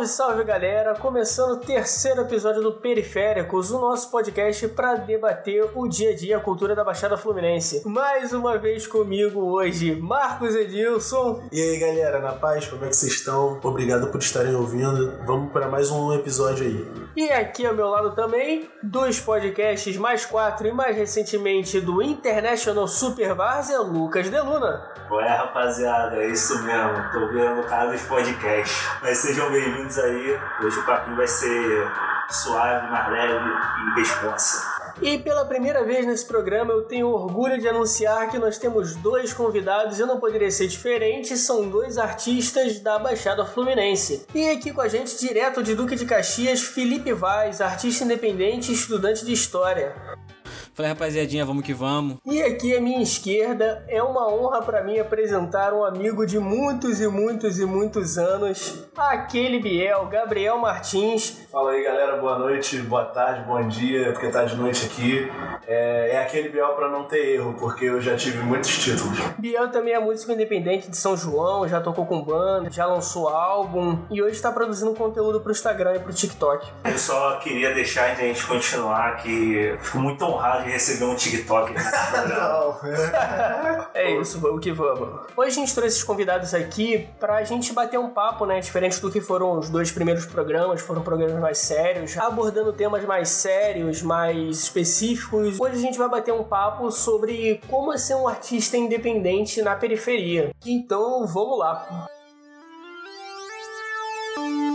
Salve, salve galera! Começando o terceiro episódio do Periféricos, o nosso podcast para debater o dia a dia, a cultura da Baixada Fluminense. Mais uma vez comigo hoje, Marcos Edilson. E aí galera, na paz, como é que vocês estão? Obrigado por estarem ouvindo. Vamos para mais um episódio aí. E aqui ao meu lado também, dos podcasts mais quatro e mais recentemente do International Super Várzea, Lucas Deluna. Ué, rapaziada, é isso mesmo. Tô vendo o cara dos podcasts. Mas sejam bem-vindos aí. Hoje o papinho vai ser suave, mais leve e responsa. E pela primeira vez nesse programa eu tenho orgulho de anunciar que nós temos dois convidados e não poderia ser diferente, são dois artistas da Baixada Fluminense. E aqui com a gente, direto de Duque de Caxias, Felipe Vaz, artista independente e estudante de História. Fala rapaziadinha, vamos que vamos. E aqui à minha esquerda é uma honra para mim apresentar um amigo de muitos e muitos e muitos anos, aquele Biel, Gabriel Martins. Fala aí galera, boa noite, boa tarde, bom dia, porque tá de noite aqui. É, é aquele Biel para não ter erro, porque eu já tive muitos títulos. Biel também é músico independente de São João, já tocou com banda, já lançou álbum e hoje está produzindo conteúdo pro Instagram e pro TikTok. Eu só queria deixar a gente continuar que fico muito honrado receber um TikTok nesse programa. É isso, vamos que vamos. Hoje a gente trouxe esses convidados aqui pra gente bater um papo, né? Diferente do que foram os dois primeiros programas, foram programas mais sérios, abordando temas mais sérios, mais específicos. Hoje a gente vai bater um papo sobre como é ser um artista independente na periferia. Então vamos lá. É,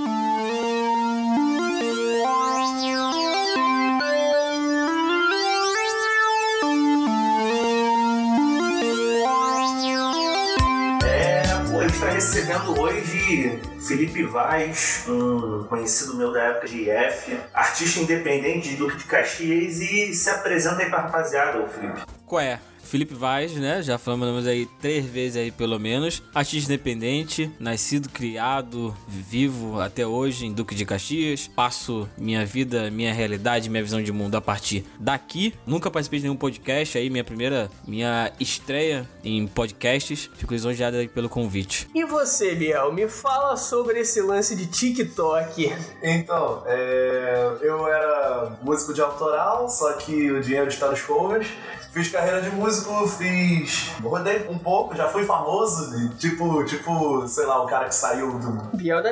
recebendo hoje Felipe Vaz, um conhecido meu da época de IF, artista independente de Duque de Caxias e se apresenta aí pra rapaziada, ô Felipe. Qual é? Felipe Vaz, né? Já falamos aí três vezes aí pelo menos. Artista independente, nascido, criado, vivo até hoje em Duque de Caxias. Passo minha vida, minha realidade, minha visão de mundo a partir daqui. Nunca participei de nenhum podcast aí, minha primeira, minha estreia em podcasts. Fico lisonjeado aí pelo convite. E você, Biel, me fala sobre esse lance de TikTok. Então, é, eu era músico de autoral, só que o dinheiro está nos covers. Fiz carreira de músico, fiz. Rodei um pouco, já fui famoso, de- tipo, tipo, sei lá, o cara que saiu do. Biel da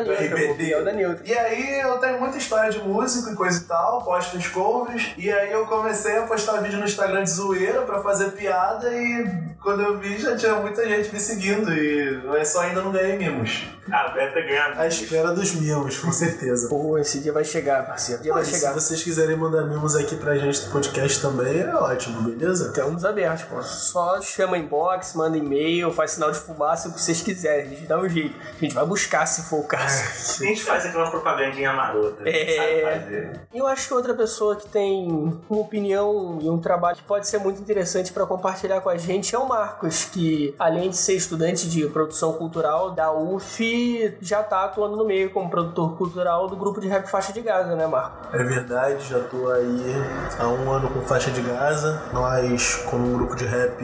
pô, Biel da. E aí eu tenho muita história de músico e coisa e tal, posto os covers. E aí eu comecei a postar vídeo no Instagram de zoeira pra fazer piada e quando eu vi já tinha muita gente me seguindo e eu só ainda não ganhei mimos. Ah, o Beto tá ganhando. A espera dos mimos, com certeza. Pô, esse dia vai chegar, parceiro. O dia Pô, vai e se chegar. vocês quiserem mandar mimos aqui pra gente do podcast também, é ótimo, beleza? Estamos abertos, pô. Só chama inbox, manda e-mail, faz sinal de fumaça, o que vocês quiserem. A gente dá um jeito. A gente vai buscar se for o caso. A gente faz aquela propagandinha marota. É. Sabe fazer. Eu acho que outra pessoa que tem uma opinião e um trabalho que pode ser muito interessante para compartilhar com a gente é o Marcos, que além de ser estudante de produção cultural da UF, já tá atuando no meio como produtor cultural do grupo de rap Faixa de Gaza, né, Marco? É verdade, já tô aí há um ano com faixa de Gaza. Nós, como um grupo de rap,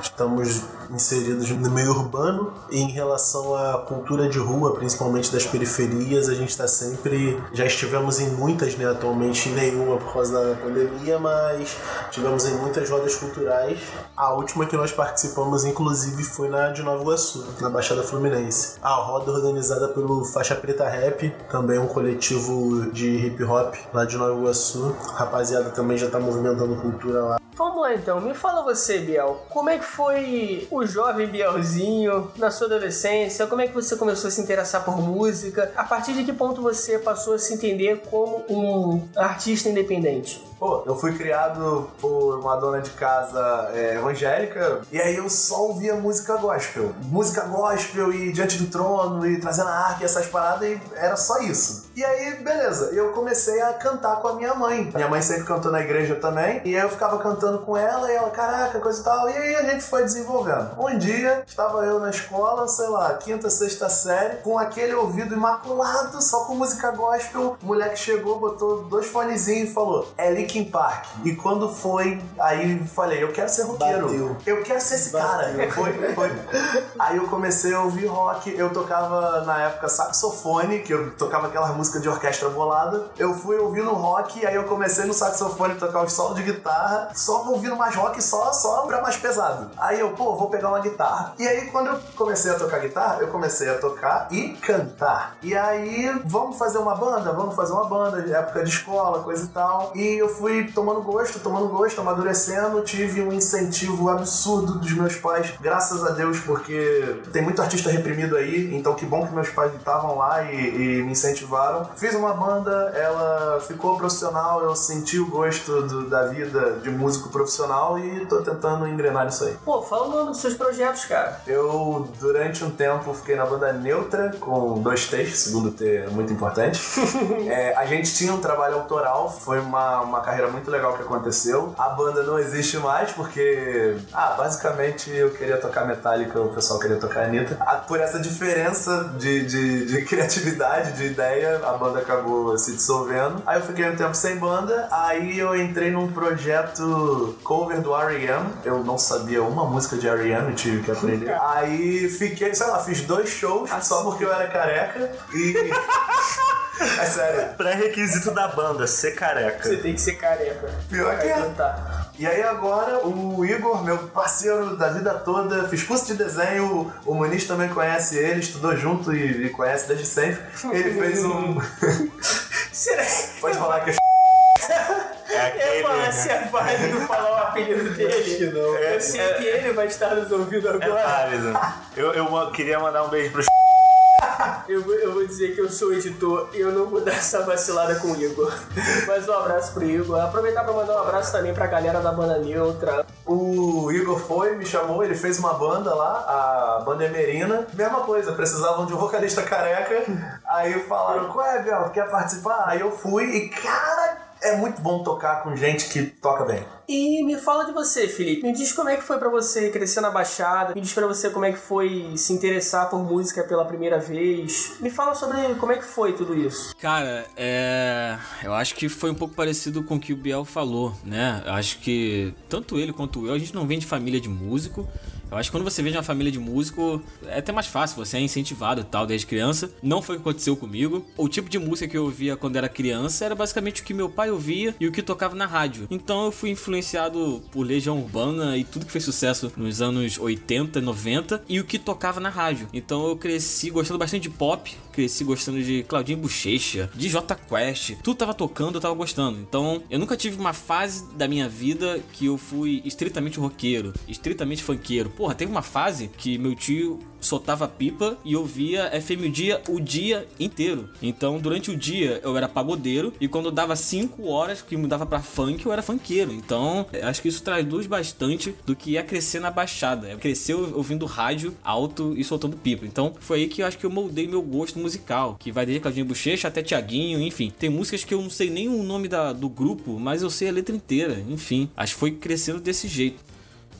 estamos inseridos no meio urbano. E em relação à cultura de rua, principalmente das periferias, a gente está sempre. Já estivemos em muitas, né? Atualmente nenhuma por causa da pandemia, mas tivemos em muitas rodas culturais. A última que nós participamos, inclusive, foi na de Nova Iguaçu, na Baixada Fluminense. A roda organizada pelo Faixa Preta Rap, também um coletivo de hip hop lá de Nova Iguaçu. A rapaziada também já tá movimentando cultura lá. Vamos lá então, me fala você, Biel. Como é que foi o jovem Bielzinho na sua adolescência? Como é que você começou a se interessar por música? A partir de que ponto você passou a se entender como um artista independente? Pô, eu fui criado por uma dona de casa é, evangélica e aí eu só ouvia música gospel. Música gospel e Diante do Trono e Trazendo a Arca e essas paradas e era só isso. E aí, beleza, eu comecei a cantar com a minha mãe. Minha mãe sempre cantou na igreja também e aí eu ficava cantando com ela e ela, caraca, coisa e tal. E aí a gente foi desenvolvendo. Um dia, estava eu na escola, sei lá, quinta, sexta série, com aquele ouvido imaculado, só com música gospel. O moleque chegou, botou dois fonezinhos e falou: é Linkin Park. E quando foi, aí falei, eu quero ser roqueiro. Bateu. Eu quero ser esse cara. Foi, foi. Aí eu comecei a ouvir rock. Eu tocava na época saxofone, que eu tocava aquela música de orquestra bolada. Eu fui ouvindo rock, aí eu comecei no saxofone a tocar os solos de guitarra, só ouvindo mais rock, só, só pra mais pesado. Aí eu, pô, vou pegar uma guitarra. E aí quando eu comecei a tocar guitarra, eu comecei a tocar e cantar. E aí, vamos fazer uma banda? Vamos fazer uma banda, época de escola, coisa e tal. E eu fui tomando gosto, tomando gosto, amadurecendo, tive um incentivo absurdo dos meus pais, graças a Deus, porque tem muito artista reprimido aí, então que bom que meus pais estavam lá e, e me incentivaram. Fiz uma banda, ela ficou profissional, eu senti o gosto do- da vida de músico profissional e tô tentando engrenar isso aí. Pô, fala o nome dos seus projetos, cara. Eu, durante um tempo, fiquei na banda Neutra, com dois T's, segundo T é muito importante. É, a gente tinha um trabalho autoral, foi uma, uma carreira muito legal que aconteceu. A banda não existe mais, porque, ah, basicamente eu queria tocar Metallica, o pessoal queria tocar Anitta. Ah, Por essa diferença de, de, de criatividade, de ideia, a banda acabou se dissolvendo. Aí eu fiquei um tempo sem banda, aí eu entrei num projeto cover do R.E.M. Eu não sabia uma música de R.E.M. e tive que aprender. Aí fiquei, sei lá, fiz dois shows só porque eu era careca e... É sério. Pré-requisito da banda, ser careca. Você tem que ser careca. Pior que é. E aí agora o Igor, meu parceiro da vida toda, fiz curso de desenho, o Muniz também conhece ele, estudou junto e, e conhece desde sempre. Ele fez um. Será Pode falar que é É Eu falar se é válido falar o apelido dele? Acho que não. Eu sei que ele vai estar nos ouvindo É agora. válido. Eu, eu queria mandar um beijo pro Eu, vou- eu vou dizer que eu sou editor e eu não vou dar essa vacilada com o Igor. Mas um abraço pro Igor. Aproveitar pra mandar um abraço também pra galera da banda Neutra. O Igor foi, me chamou, ele fez uma banda lá, a banda Emerina. Mesma coisa, precisavam de um vocalista careca. Aí falaram, qual é, Bel, quer participar? Aí eu fui e, cara, é muito bom tocar com gente que toca bem. E me fala de você, Felipe. Me diz como é que foi pra você crescer na Baixada. Me diz pra você como é que foi se interessar por música pela primeira vez. Me fala sobre como é que foi tudo isso. Cara, é. Eu acho que foi um pouco parecido com o que o Biel falou, né? Eu acho que tanto ele quanto eu, a gente não vem de família de músico. Eu acho que quando você vem de uma família de músico, é até mais fácil, você é incentivado e tal desde criança. Não foi o que aconteceu comigo. O tipo de música que eu ouvia quando era criança era basicamente o que meu pai ouvia e o que tocava na rádio. Então eu fui influenciado por Legião Urbana e tudo que fez sucesso nos anos 80, 90 e o que tocava na rádio. Então eu cresci gostando bastante de pop, cresci gostando de Claudinho Bochecha, de J Quest. Tudo tava tocando, eu tava gostando. Então eu nunca tive uma fase da minha vida que eu fui estritamente roqueiro, estritamente funkeiro. Porra, teve uma fase que meu tio soltava pipa e ouvia FM dia o dia inteiro. Então, durante o dia eu era pagodeiro e quando dava 5 horas que mudava pra funk, eu era funkeiro. Então, eu acho que isso traduz bastante do que é crescer na baixada. É crescer ouvindo rádio alto e soltando pipa. Então, foi aí que eu acho que eu moldei meu gosto musical, que vai desde Claudinho Bochecha até Tiaguinho, enfim. Tem músicas que eu não sei nem o nome da, do grupo, mas eu sei a letra inteira. Enfim, acho que foi crescendo desse jeito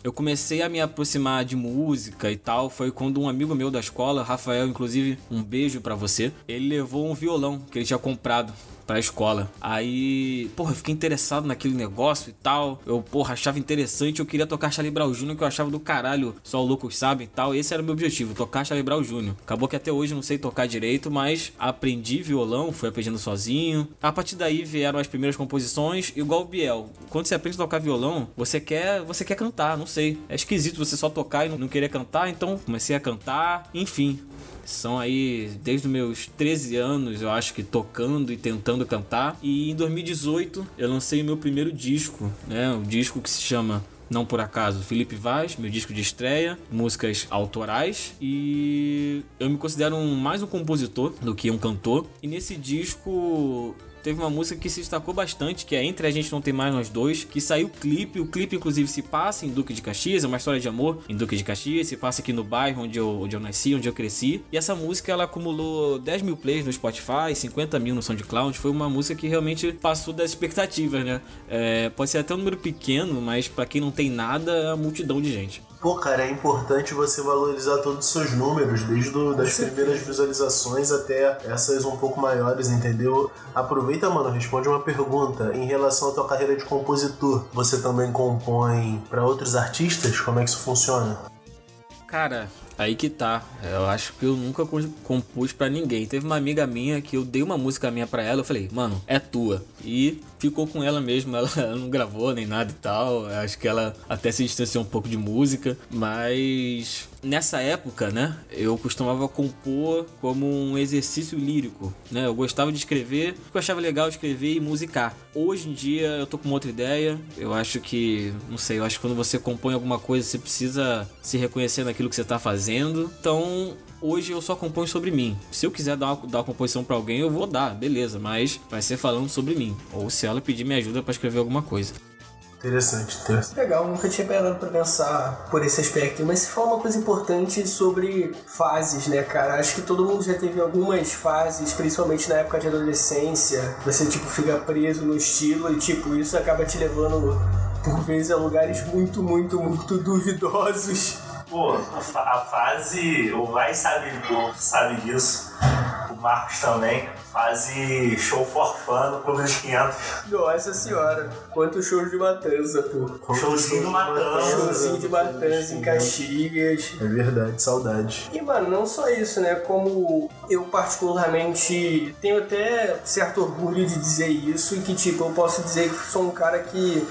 eu comecei a me aproximar de música e tal foi quando um amigo meu da escola, Rafael, inclusive, um beijo pra você, ele levou um violão que ele tinha comprado pra escola. Aí, porra, eu fiquei interessado naquele negócio e tal. Eu, porra, achava interessante. Eu queria tocar Charlie Brown Jr., que eu achava do caralho. Só o loucos sabem e tal. Esse era o meu objetivo, tocar Charlie Brown Jr. Acabou que até hoje não sei tocar direito, mas aprendi violão, fui aprendendo sozinho. A partir daí vieram as primeiras composições, igual o Biel. Quando você aprende a tocar violão, você quer, você quer cantar, não sei. É esquisito você só tocar e não querer cantar, então comecei a cantar, enfim. São aí desde meus 13 anos, eu acho que tocando e tentando cantar. E em 2018 eu lancei o meu primeiro disco, né? Um disco que se chama não por acaso, Felipe Vaz, meu disco de estreia, músicas autorais e eu me considero um, mais um compositor do que um cantor. E nesse disco teve uma música que se destacou bastante, que é Entre a Gente Não Tem Mais Nós Dois, que saiu o clipe, o clipe inclusive se passa em Duque de Caxias, é uma história de amor em Duque de Caxias, se passa aqui no bairro onde eu, onde eu nasci, onde eu cresci, e essa música ela acumulou 10 mil plays no Spotify, 50 mil no SoundCloud, foi uma música que realmente passou das expectativas, né? É, pode ser até um número pequeno, mas pra quem não tem nada, é uma multidão de gente. Pô, cara, é importante você valorizar todos os seus números, desde do, das primeiras visualizações até essas um pouco maiores, entendeu? Aproveita, mano, responde uma pergunta. Em relação à tua carreira de compositor, você também compõe para outros artistas? Como é que isso funciona? Cara, Aí que tá. Eu acho que eu nunca compus para ninguém. Teve uma amiga minha que eu dei uma música minha para ela, eu falei, mano, é tua. E ficou com ela mesmo, ela, não gravou nem nada e tal. Acho que ela até se distanciou um pouco de música, mas nessa época, né, eu costumava compor como um exercício lírico, né? Eu gostava de escrever, eu achava legal escrever e musicar. Hoje em dia eu tô com outra ideia. Eu acho que, não sei, eu acho que quando você compõe alguma coisa, você precisa se reconhecer naquilo que você tá fazendo. Então, hoje eu só componho sobre mim. Se eu quiser dar uma, dar uma composição para alguém, eu vou dar, beleza, mas vai ser falando sobre mim. Ou se ela pedir minha ajuda para escrever alguma coisa. Interessante, interessante. Legal, nunca tinha parado pra pensar por esse aspecto. Mas se fala uma coisa importante sobre fases, né, cara? Acho que todo mundo já teve algumas fases, principalmente na época de adolescência. Você, tipo, fica preso no estilo e, tipo, isso acaba te levando, por vezes, a lugares muito, muito, muito duvidosos. Pô, a, fa a fase, o Vai sabe, sabe disso o Marcos também, fazem show for fun no Clube dos 500. Nossa senhora, quantos shows de matança, pô. Showzinho de matança. Showzinho de matança em Caxias. É verdade, saudade. E, mano, não só isso, né? Como eu particularmente tenho até certo orgulho de dizer isso e que, tipo, eu posso dizer que sou um cara que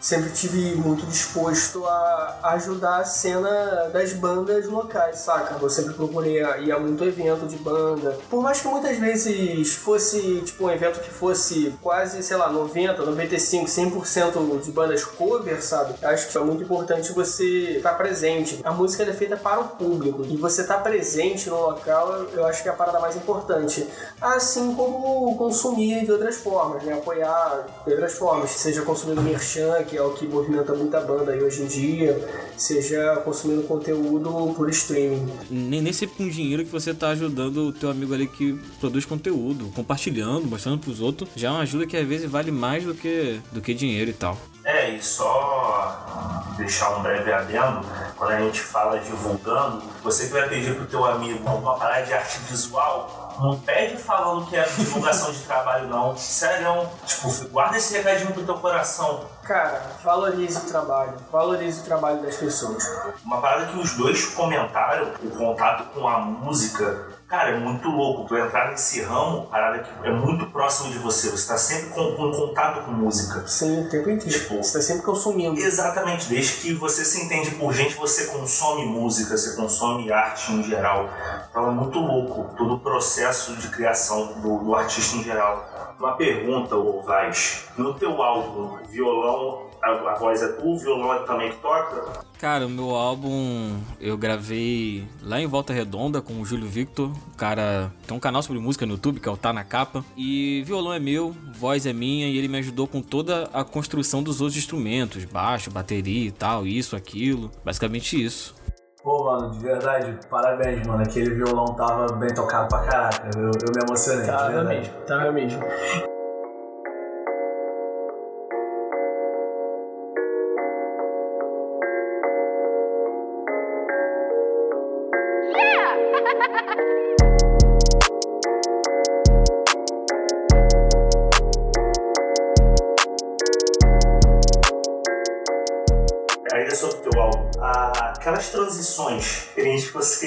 sempre tive muito disposto a ajudar a cena das bandas locais, saca? Eu sempre procurei ir a muito evento de banda. Por mais que muitas vezes fosse, tipo, um evento que fosse quase, sei lá, 90, 95, 100% de bandas cover, sabe? Acho que é muito importante você estar presente. A música é feita para o público e você estar tá presente no local, eu acho que é a parada mais importante. Assim como consumir de outras formas, né? Apoiar de outras formas, seja consumindo merchan, que é o que movimenta muita banda aí hoje em dia, seja consumindo conteúdo por streaming. Nem, nem sempre com dinheiro que você tá ajudando o teu amigo ali que produz conteúdo, compartilhando, mostrando pros outros, já é uma ajuda que às vezes vale mais do que, do que dinheiro e tal. É, e só deixar um breve adendo, quando a gente fala divulgando, você que vai pedir pro teu amigo uma parada de arte visual, não pede falando que é divulgação de trabalho, não. Sério, tipo, guarda esse recadinho pro teu coração. Cara, valorize o trabalho. Valorize o trabalho das pessoas. Uma parada que os dois comentaram, o contato com a música Cara, é muito louco. Tu entrar nesse ramo, parada que é muito próximo de você. Você tá sempre com, com contato com música. Sim, o tempo inteiro. Tipo, você tá sempre consumindo. Exatamente. Desde que você se entende por gente, você consome música, você consome arte em geral. Então é muito louco todo o processo de criação do, do artista em geral. Uma pergunta, Vaz. No teu álbum, violão a, a voz é tua, o violão é também que toca? Cara, o meu álbum eu gravei lá em Volta Redonda com o Júlio Victor. O cara tem um canal sobre música no YouTube que é o Tá na Capa. E violão é meu, voz é minha e ele me ajudou com toda a construção dos outros instrumentos, baixo, bateria e tal, isso, aquilo. Basicamente isso. Pô, mano, de verdade, parabéns, mano. Aquele violão tava bem tocado pra caraca. Eu, eu me emocionei. Tava mesmo, tava mesmo.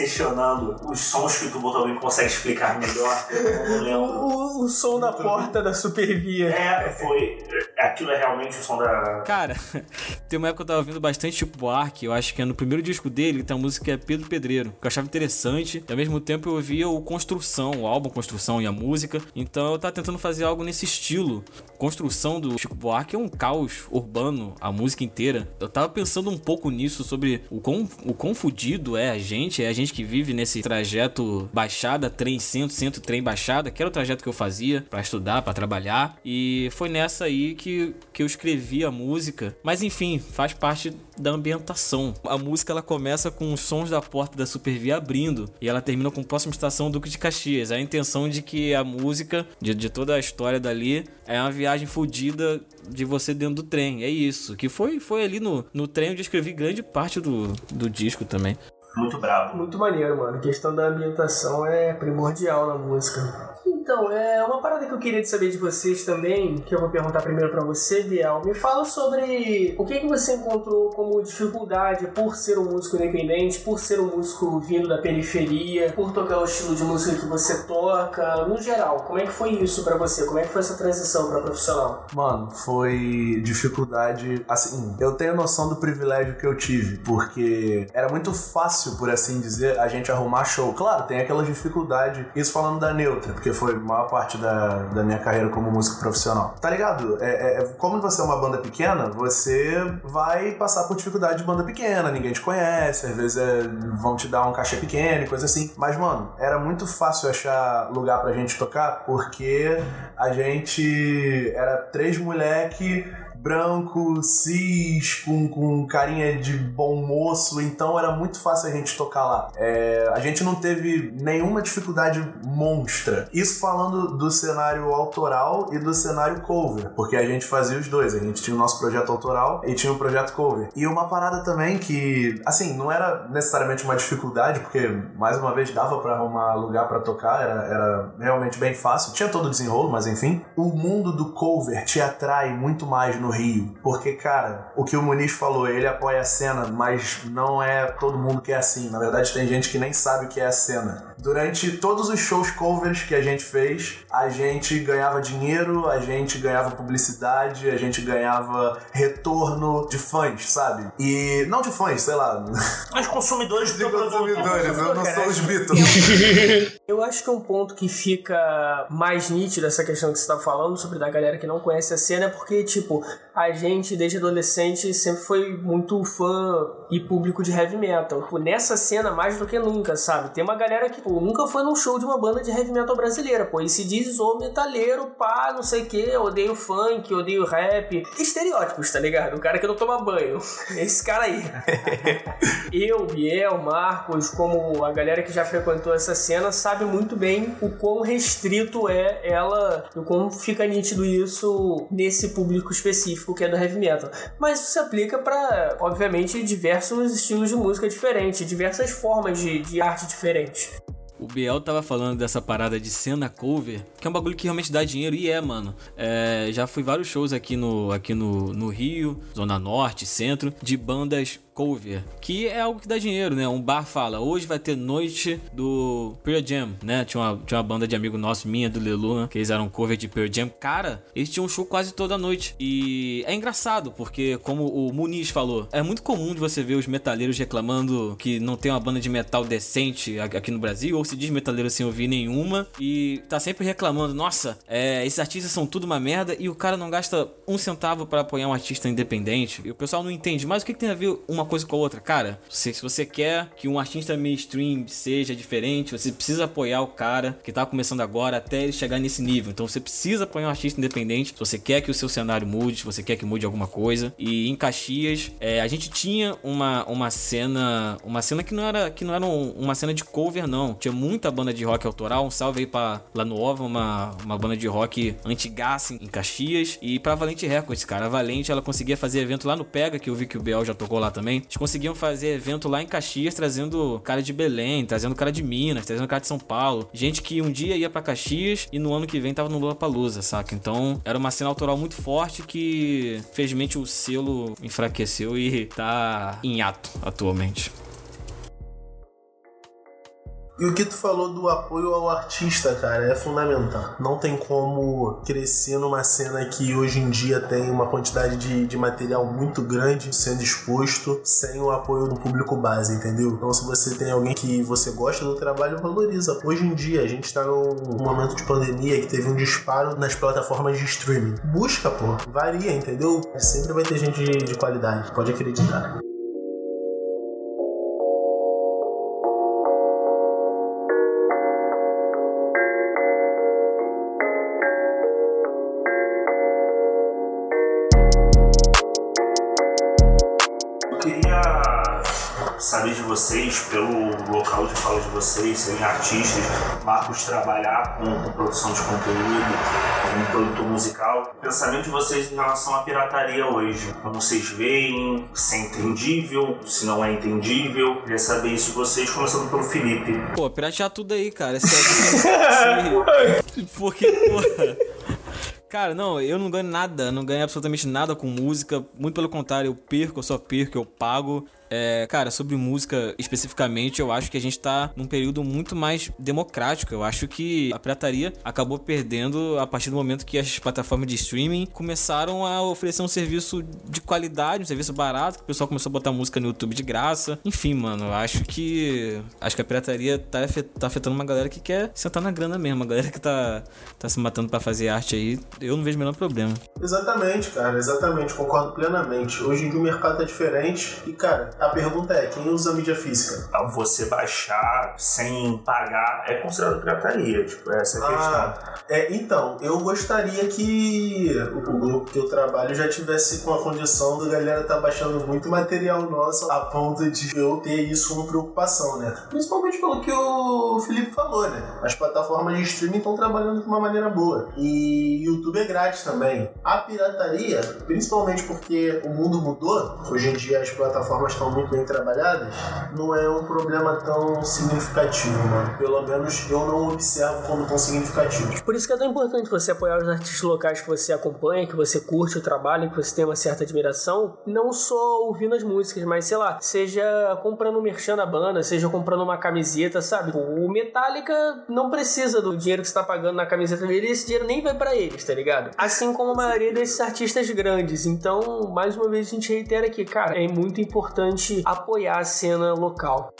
Questionando, os sons que o Tubo também consegue explicar melhor, eu não lembro. O, o som da porta da Supervia. É, foi. Aquilo é realmente o som da. Cara, tem uma época que eu tava ouvindo bastante Chico Buarque, eu acho que é no primeiro disco dele, tem a música que é Pedro Pedreiro, que eu achava interessante, e ao mesmo tempo eu ouvia o Construção, o álbum Construção e a música, então eu tava tentando fazer algo nesse estilo. Construção do Chico Buarque é um caos urbano, a música inteira. Eu tava pensando um pouco nisso, sobre o quão, o quão fudido é a gente, é a gente que vive nesse trajeto baixada, trem centro, centro, trem baixada, que era o trajeto que eu fazia para estudar, para trabalhar, e foi nessa aí que, que eu escrevi a música. Mas enfim, faz parte da ambientação. A música ela começa com os sons da porta da Supervia abrindo e ela termina com próxima estação Duque de Caxias. A intenção de que a música, de, de toda a história dali, é uma viagem fodida de você dentro do trem. É isso. Que foi, foi ali no, no trem onde eu escrevi grande parte do, do disco também. Muito brabo. Muito maneiro, mano. A questão da ambientação é primordial na música. Então, é uma parada que eu queria saber de vocês também, que eu vou perguntar primeiro para você, Biel. Me fala sobre o que, que você encontrou como dificuldade por ser um músico independente, por ser um músico vindo da periferia, por tocar o estilo de música que você toca, no geral. Como é que foi isso para você? Como é que foi essa transição para profissional? Mano, foi dificuldade. Assim, eu tenho noção do privilégio que eu tive, porque era muito fácil, por assim dizer, a gente arrumar show. Claro, tem aquela dificuldade, isso falando da neutra, porque foi a maior parte da, da minha carreira como músico profissional. Tá ligado? É, é, é, como você é uma banda pequena, você vai passar por dificuldade de banda pequena, ninguém te conhece, às vezes é, vão te dar um cachê pequeno e coisa assim. Mas, mano, era muito fácil achar lugar pra gente tocar, porque a gente era três moleque branco, cis, com, com carinha de bom moço, então era muito fácil a gente tocar lá. É, a gente não teve nenhuma dificuldade monstra. Isso falando do cenário autoral e do cenário cover, porque a gente fazia os dois. A gente tinha o nosso projeto autoral e tinha o projeto cover. E uma parada também que, assim, não era necessariamente uma dificuldade, porque mais uma vez dava para arrumar lugar para tocar, era, era realmente bem fácil. Tinha todo o desenrolo, mas enfim. O mundo do cover te atrai muito mais no Rio. Porque, cara, o que o Muniz falou, ele apoia a cena, mas não é todo mundo que é assim. Na verdade, tem gente que nem sabe o que é a cena. Durante todos os shows covers que a gente fez, a gente ganhava dinheiro, a gente ganhava publicidade, a gente ganhava retorno de fãs, sabe? E não de fãs, sei lá. Os consumidores do De consumidores, eu não sou os Beatles. Eu acho que é um ponto que fica mais nítido essa questão que você tá falando sobre da galera que não conhece a cena, é porque, tipo, a gente, desde adolescente, sempre foi muito fã e público de heavy metal. Tipo, nessa cena, mais do que nunca, sabe? Tem uma galera que, pô, nunca foi num show de uma banda de heavy metal brasileira, pô, e se diz o metaleiro, pá, não sei o que, odeio funk, odeio rap. Estereótipos, tá ligado? O cara que não toma banho. Esse cara aí. Eu, Biel, Marcos, como a galera que já frequentou essa cena, sabe muito bem o quão restrito é ela e o quão fica nítido isso nesse público específico que é do heavy metal. Mas isso se aplica para, obviamente, diversos estilos de música diferentes, diversas formas de, de arte diferentes. O Biel tava falando dessa parada de cena cover, que é um bagulho que realmente dá dinheiro, e é, mano. É, já fui vários shows aqui no, aqui no, no Rio, Zona Norte, Centro, de bandas cover, que é algo que dá dinheiro, né? Um bar fala, hoje vai ter noite do Pearl Jam, né? Tinha uma, tinha uma banda de amigo nosso, minha, do Lelu, né? que eles eram cover de Pearl Jam. Cara, eles tinham um show quase toda noite. E é engraçado, porque como o Muniz falou, é muito comum de você ver os metaleiros reclamando que não tem uma banda de metal decente aqui no Brasil, ou se diz metaleiro sem ouvir nenhuma, e tá sempre reclamando, nossa, é, esses artistas são tudo uma merda, e o cara não gasta um centavo para apoiar um artista independente. E o pessoal não entende, mas o que, que tem a ver uma coisa com a outra? Cara, se, se você quer que um artista mainstream seja diferente, você precisa apoiar o cara que tá começando agora até ele chegar nesse nível. Então você precisa apoiar um artista independente se você quer que o seu cenário mude, se você quer que mude alguma coisa. E em Caxias, é, a gente tinha uma, uma cena, uma cena que não era que não era um- uma cena de cover não. Tinha muita banda de rock autoral. Um salve aí pra La Nova, uma, uma banda de rock antigaça em Caxias e pra Valente Records, cara. A Valente ela conseguia fazer evento lá no Pega, que eu vi que o Biel já tocou lá também. Eles conseguiam fazer evento lá em Caxias trazendo cara de Belém, trazendo cara de Minas, trazendo cara de São Paulo. Gente que um dia ia pra Caxias e no ano que vem tava no Lollapalooza, saca? Então, era uma cena autoral muito forte que, felizmente, o selo enfraqueceu e tá em ato atualmente. E o que tu falou do apoio ao artista, cara, é fundamental. Não tem como crescer numa cena que hoje em dia tem uma quantidade de, de material muito grande sendo exposto sem o apoio do público base, entendeu? Então, se você tem alguém que você gosta do trabalho, valoriza. Hoje em dia, a gente tá num momento de pandemia que teve um disparo nas plataformas de streaming. Busca, pô, varia, entendeu? Sempre vai ter gente de, de qualidade, pode acreditar. Vocês, serem artistas, Marcos trabalhar com, com produção de conteúdo, como produtor musical. O pensamento de vocês em relação à pirataria hoje. Como vocês veem, se é entendível, se não é entendível. Queria saber isso de vocês, começando pelo Felipe. Pô, piratear tudo aí, cara. Sério. Porque, porra. Cara, não, eu não ganho nada, não ganho absolutamente nada com música. Muito pelo contrário, eu perco, eu só perco, eu pago. É, cara, sobre música especificamente, eu acho que a gente tá num período muito mais democrático. Eu acho que a pirataria acabou perdendo a partir do momento que as plataformas de streaming começaram a oferecer um serviço de qualidade, um serviço barato, que o pessoal começou a botar música no YouTube de graça. Enfim, mano, eu acho que. Acho que a pirataria tá, tá afetando uma galera que quer sentar na grana mesmo, uma galera que tá, tá se matando para fazer arte aí. Eu não vejo o menor problema. Exatamente, cara, exatamente, concordo plenamente. Hoje em dia o mercado tá diferente e, cara, a pergunta é, quem usa mídia física? Então, você baixar sem pagar é considerado pirataria, tipo, essa é a Ah, questão. é, então, eu gostaria que o grupo que eu trabalho já tivesse com a condição da galera tá baixando muito material nosso a ponto de eu ter isso como preocupação, né? Principalmente pelo que o Felipe falou, né? As plataformas de streaming estão trabalhando de uma maneira boa. E YouTube é grátis também. A pirataria, principalmente porque o mundo mudou, hoje em dia as plataformas estão muito bem trabalhadas, não é um problema tão significativo, mano. Pelo menos eu não observo como tão significativo. Por isso que é tão importante você apoiar os artistas locais que você acompanha, que você curte o trabalho, que você tem uma certa admiração, não só ouvindo as músicas, mas sei lá, seja comprando um merchan na banda, seja comprando uma camiseta, sabe? O Metallica não precisa do dinheiro que você tá pagando na camiseta dele, esse dinheiro nem vai pra eles, tá ligado? Assim como a maioria desses artistas grandes. Então, mais uma vez a gente reitera aqui, cara, é muito importante apoiar a cena local.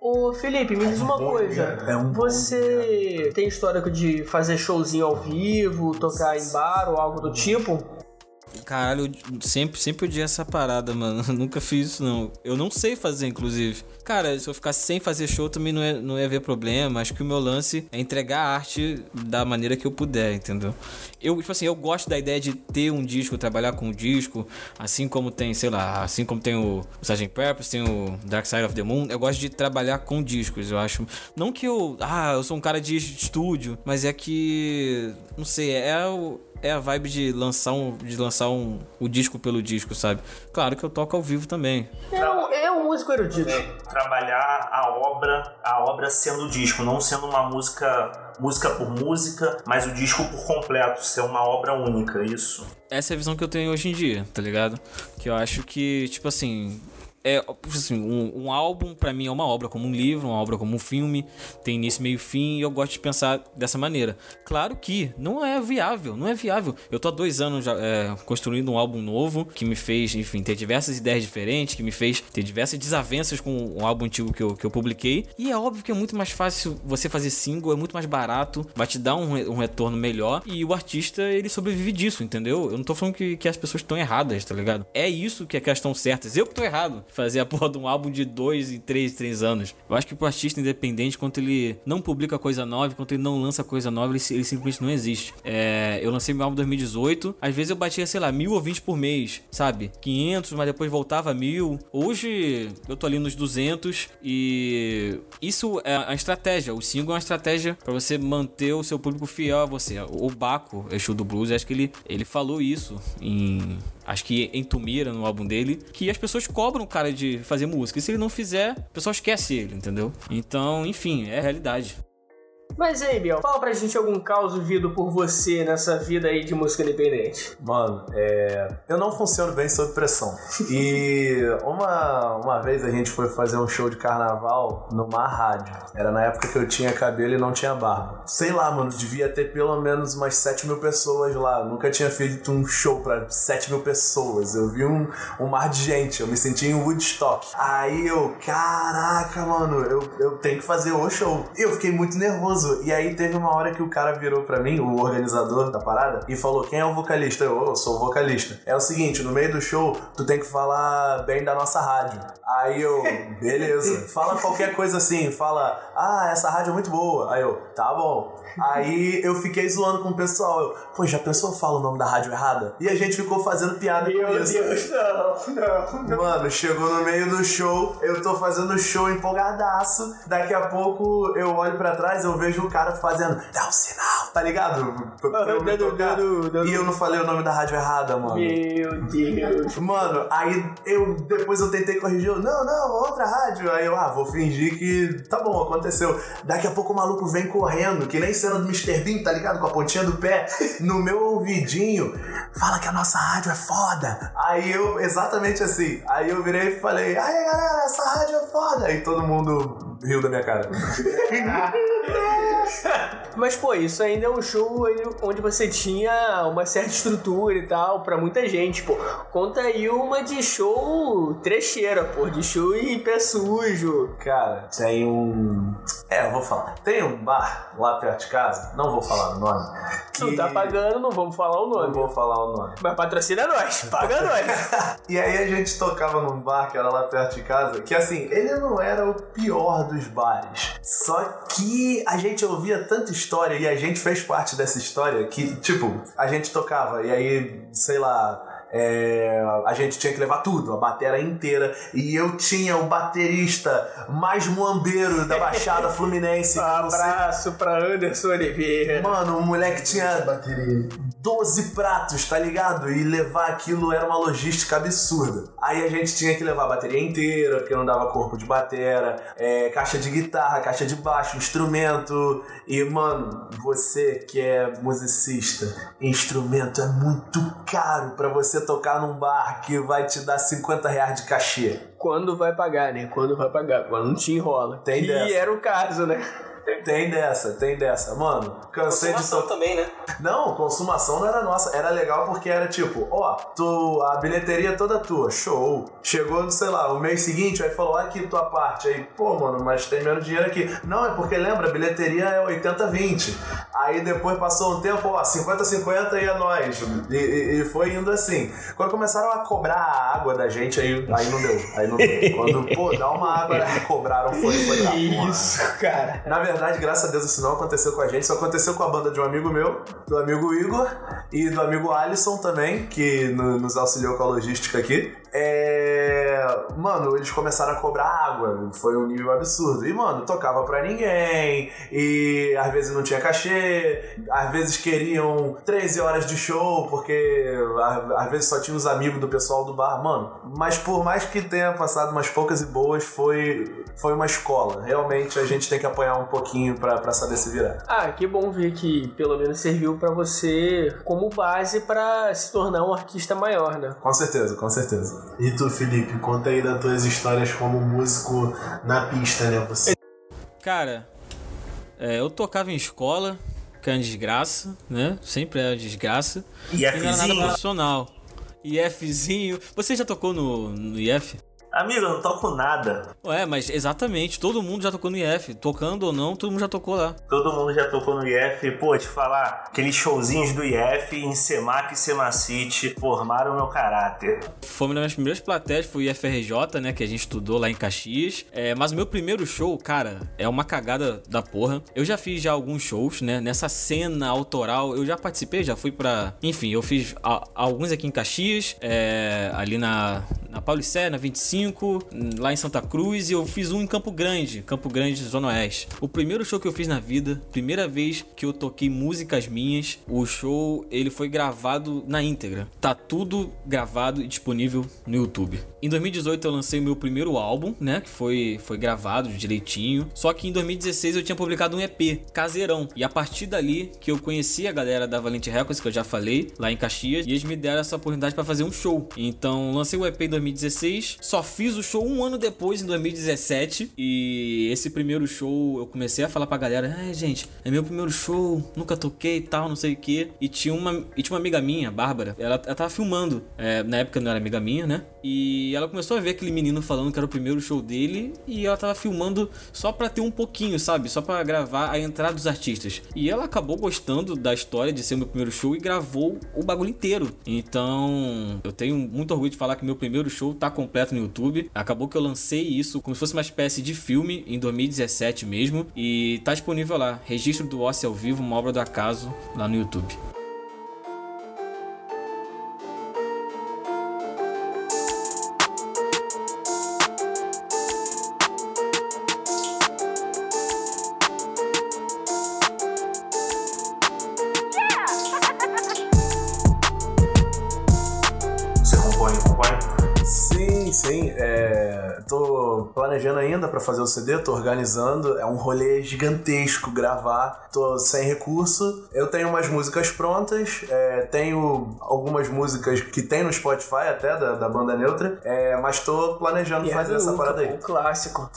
Ô Felipe, me diz uma coisa. É Você tem histórico de fazer showzinho ao vivo, tocar em bar ou algo do tipo? Caralho, eu sempre, sempre odiei essa parada, mano. Eu nunca fiz isso, não. Eu não sei fazer, inclusive. Cara, se eu ficasse sem fazer show também não ia, não ia haver problema. Acho que o meu lance é entregar a arte da maneira que eu puder, entendeu? Eu, tipo assim, eu gosto da ideia de ter um disco, trabalhar com um disco, assim como tem, sei lá, assim como tem o, o Sgt. Purpose, tem o Dark Side of the Moon. Eu gosto de trabalhar com discos, eu acho. Não que eu, ah, eu sou um cara de estúdio, mas é que, não sei, é o é a vibe de lançar um de lançar um o disco pelo disco, sabe? Claro que eu toco ao vivo também. É um, é músico erudito. Trabalhar a obra, a obra sendo disco, não sendo uma música música por música, mas o disco por completo, ser uma obra única, isso. Essa é a visão que eu tenho hoje em dia, tá ligado? Que eu acho que, tipo assim, é assim, um, um álbum pra mim é uma obra como um livro, uma obra como um filme, tem início, meio fim, e eu gosto de pensar dessa maneira. Claro que não é viável, não é viável. Eu tô há dois anos já é, construindo um álbum novo que me fez, enfim, ter diversas ideias diferentes, que me fez ter diversas desavenças com um álbum antigo que eu, que eu publiquei. E é óbvio que é muito mais fácil você fazer single, é muito mais barato, vai te dar um, um retorno melhor, e o artista ele sobrevive disso, entendeu? Eu não tô falando que, que as pessoas estão erradas, tá ligado? É isso que é que elas estão certas. Eu que tô errado. Fazer a porra de um álbum de dois e três, três anos. Eu acho que pro artista independente, quando ele não publica coisa nova, quando ele não lança coisa nova, ele, ele simplesmente não existe. É, eu lancei meu álbum em 2018, às vezes eu batia, sei lá, mil ouvintes por mês, sabe? 500, mas depois voltava a mil. Hoje eu tô ali nos 200 e isso é a estratégia. O single é uma estratégia pra você manter o seu público fiel a você. O Baco, Exu do Blues, acho que ele, ele falou isso em acho que em Tumira, no álbum dele, que as pessoas cobram o cara de fazer música. E se ele não fizer, o pessoal esquece ele, entendeu? Então, enfim, é a realidade. Mas aí, Biel, fala pra gente algum caos vivido por você nessa vida aí de música independente. Mano, é... eu não funciono bem sob pressão. E uma, uma vez a gente foi fazer um show de carnaval numa rádio. Era na época que eu tinha cabelo e não tinha barba. Sei lá, mano, devia ter pelo menos umas 7 mil pessoas lá. Eu nunca tinha feito um show pra 7 mil pessoas. Eu vi um, um mar de gente, eu me senti em Woodstock. Aí eu, caraca, mano, eu, eu tenho que fazer o show. E eu fiquei muito nervoso, nervoso. E aí teve uma hora que o cara virou pra mim, o organizador da parada, e falou: Quem é o vocalista? Eu, eu sou o vocalista. É o seguinte: no meio do show, tu tem que falar bem da nossa rádio. Aí eu, beleza. Fala qualquer coisa assim, fala, ah, essa rádio é muito boa. Aí eu, tá bom. Aí eu fiquei zoando com o pessoal. Eu, pô, já pensou eu falo o nome da rádio errada? E a gente ficou fazendo piada Meu com isso. Deus, não, não, não. Mano, chegou no meio do show, eu tô fazendo show empolgadaço. Daqui a pouco eu olho pra trás, eu vejo o cara fazendo, dá um sinal, tá ligado? Pra- eu me tocar. E eu não falei o nome da rádio errada, mano. Meu Deus. Mano, aí eu depois eu tentei corrigir, eu, não, não, outra rádio. Aí eu, ah, vou fingir que tá bom, aconteceu. Daqui a pouco o maluco vem correndo, que nem cena do Mr. Bean, tá ligado? Com a pontinha do pé no meu ouvidinho. Fala que a nossa rádio é foda. Aí eu, exatamente assim. Aí eu virei e falei, aí galera, essa rádio é foda. Aí todo mundo riu da minha cara. Mas, pô, isso ainda é um show onde você tinha uma certa estrutura e tal, pra muita gente, pô. Conta aí uma de show trecheira, pô, de show em pé sujo. Cara, tem um. É, eu vou falar. Tem um bar lá perto de casa, não vou falar o nome. Não tá pagando, não vamos falar o Não nome. vou falar o nome. Mas patrocina nós, paga nós. E aí a gente tocava num bar que era lá perto de casa, que assim, ele não era o pior dos bares. Só que a gente ouvia tanta história e a gente fez parte dessa história que, tipo, a gente tocava e aí, sei lá. é, a gente tinha que levar tudo, a bateria inteira. E eu tinha o baterista mais muambeiro da Baixada Fluminense. Um sei- abraço pra Anderson Oliveira. Mano, o moleque tinha Bateria. 12 pratos, tá ligado? E levar aquilo era uma logística absurda. Aí a gente tinha que levar a bateria inteira, porque não dava corpo de batera, é, caixa de guitarra, caixa de baixo, instrumento. E, mano, você que é musicista, instrumento é muito caro pra você tocar num bar que vai te dar 50 reais de cachê. Quando vai pagar, né? Quando vai pagar? Quando não te enrola. Tem que dessa. era o caso, né? Tem dessa, tem dessa. Mano, cansei de Consumação tocar. também, né? Não, consumação não era nossa. Era legal porque era tipo, ó, tu, a bilheteria toda tua, show. Chegou, sei lá, o mês seguinte, aí falou, aqui tua parte. Aí, pô, mano, mas tem menos dinheiro aqui. Não, é porque lembra, a bilheteria é 80-20. Aí depois passou um tempo, ó, 50-50 e é nós. E, e- e foi indo assim. Quando começaram a cobrar a água da gente, aí, aí não deu. Aí não deu. Quando, pô, dá uma água, aí cobraram, foi, foi lá. Isso, cara. Na verdade, graças a Deus, isso não aconteceu com a gente, só aconteceu com a banda de um amigo meu, do amigo Igor e do amigo Alisson também, que no- nos auxiliou com a logística aqui. É. Mano, eles começaram a cobrar água, foi um nível absurdo. E, mano, tocava pra ninguém, e às vezes não tinha cachê, às vezes queriam 13 horas de show, porque às vezes só tinha os amigos do pessoal do bar, mano. Mas por mais que tenha passado umas poucas e boas, foi, foi uma escola. Realmente a gente tem que apanhar um pouquinho pra, pra saber se virar. Ah, que bom ver que pelo menos serviu pra você como base pra se tornar um artista maior, né? Com certeza, com certeza. E tu, Felipe, conta aí das tuas histórias como músico na pista, né? Você Cara, é, eu tocava em escola, que é uma desgraça, né? Sempre é uma desgraça. E E não era nada profissional. IFzinho. Você já tocou no, no IF? Amigo, eu não toco nada. Ué, mas exatamente, todo mundo já tocou no IF. Tocando ou não, todo mundo já tocou lá. Todo mundo já tocou no IF. Pô, te falar, aqueles showzinhos do IF em Semac e Semacite formaram meu caráter. Foi uma das minhas primeiras plateias, foi o IFRJ, né? Que a gente estudou lá em Caxias. É, mas o meu primeiro show, cara, é uma cagada da porra. Eu já fiz já alguns shows, né? Nessa cena autoral, eu já participei, já fui pra. Enfim, eu fiz a- alguns aqui em Caxias, é, ali na, na Paulicé, na 25, lá em Santa Cruz, e eu fiz um em Campo Grande, Campo Grande, Zona Oeste. O primeiro show que eu fiz na vida, primeira vez que eu toquei músicas minhas, o show ele foi gravado na íntegra. Tá tudo gravado e disponível no YouTube. Em 2018 eu lancei o meu primeiro álbum, né, que foi foi gravado direitinho. Só que em 2016 eu tinha publicado um EP, caseirão. E a partir dali que eu conheci a galera da Valente Records, que eu já falei, lá em Caxias, e eles me deram essa oportunidade para fazer um show. Então lancei o EP em 2016, só fiz o show um ano depois, em 2017. E esse primeiro show eu comecei a falar pra galera: ai, gente, é meu primeiro show, nunca toquei e tal, não sei o que. E tinha uma, e tinha uma amiga minha, Bárbara, ela, ela tava filmando. É, na época não era amiga minha, né? E ela começou a ver aquele menino falando que era o primeiro show dele e ela tava filmando só pra ter um pouquinho, sabe? Só pra gravar a entrada dos artistas. E ela acabou gostando da história de ser o meu primeiro show e gravou o bagulho inteiro. Então, eu tenho muito orgulho de falar que meu primeiro show tá completo no YouTube. Acabou que eu lancei isso como se fosse uma espécie de filme em 2017 mesmo. E tá disponível lá. Registro do Ócio ao vivo, uma obra do acaso, lá no YouTube. Ainda pra fazer o CD, tô organizando. É um rolê gigantesco gravar. Tô sem recurso. Eu tenho umas músicas prontas. é, tenho algumas músicas que tem no Spotify até, da, da banda neutra. é, mas tô planejando fazer essa Luca, parada aí. Um clássico.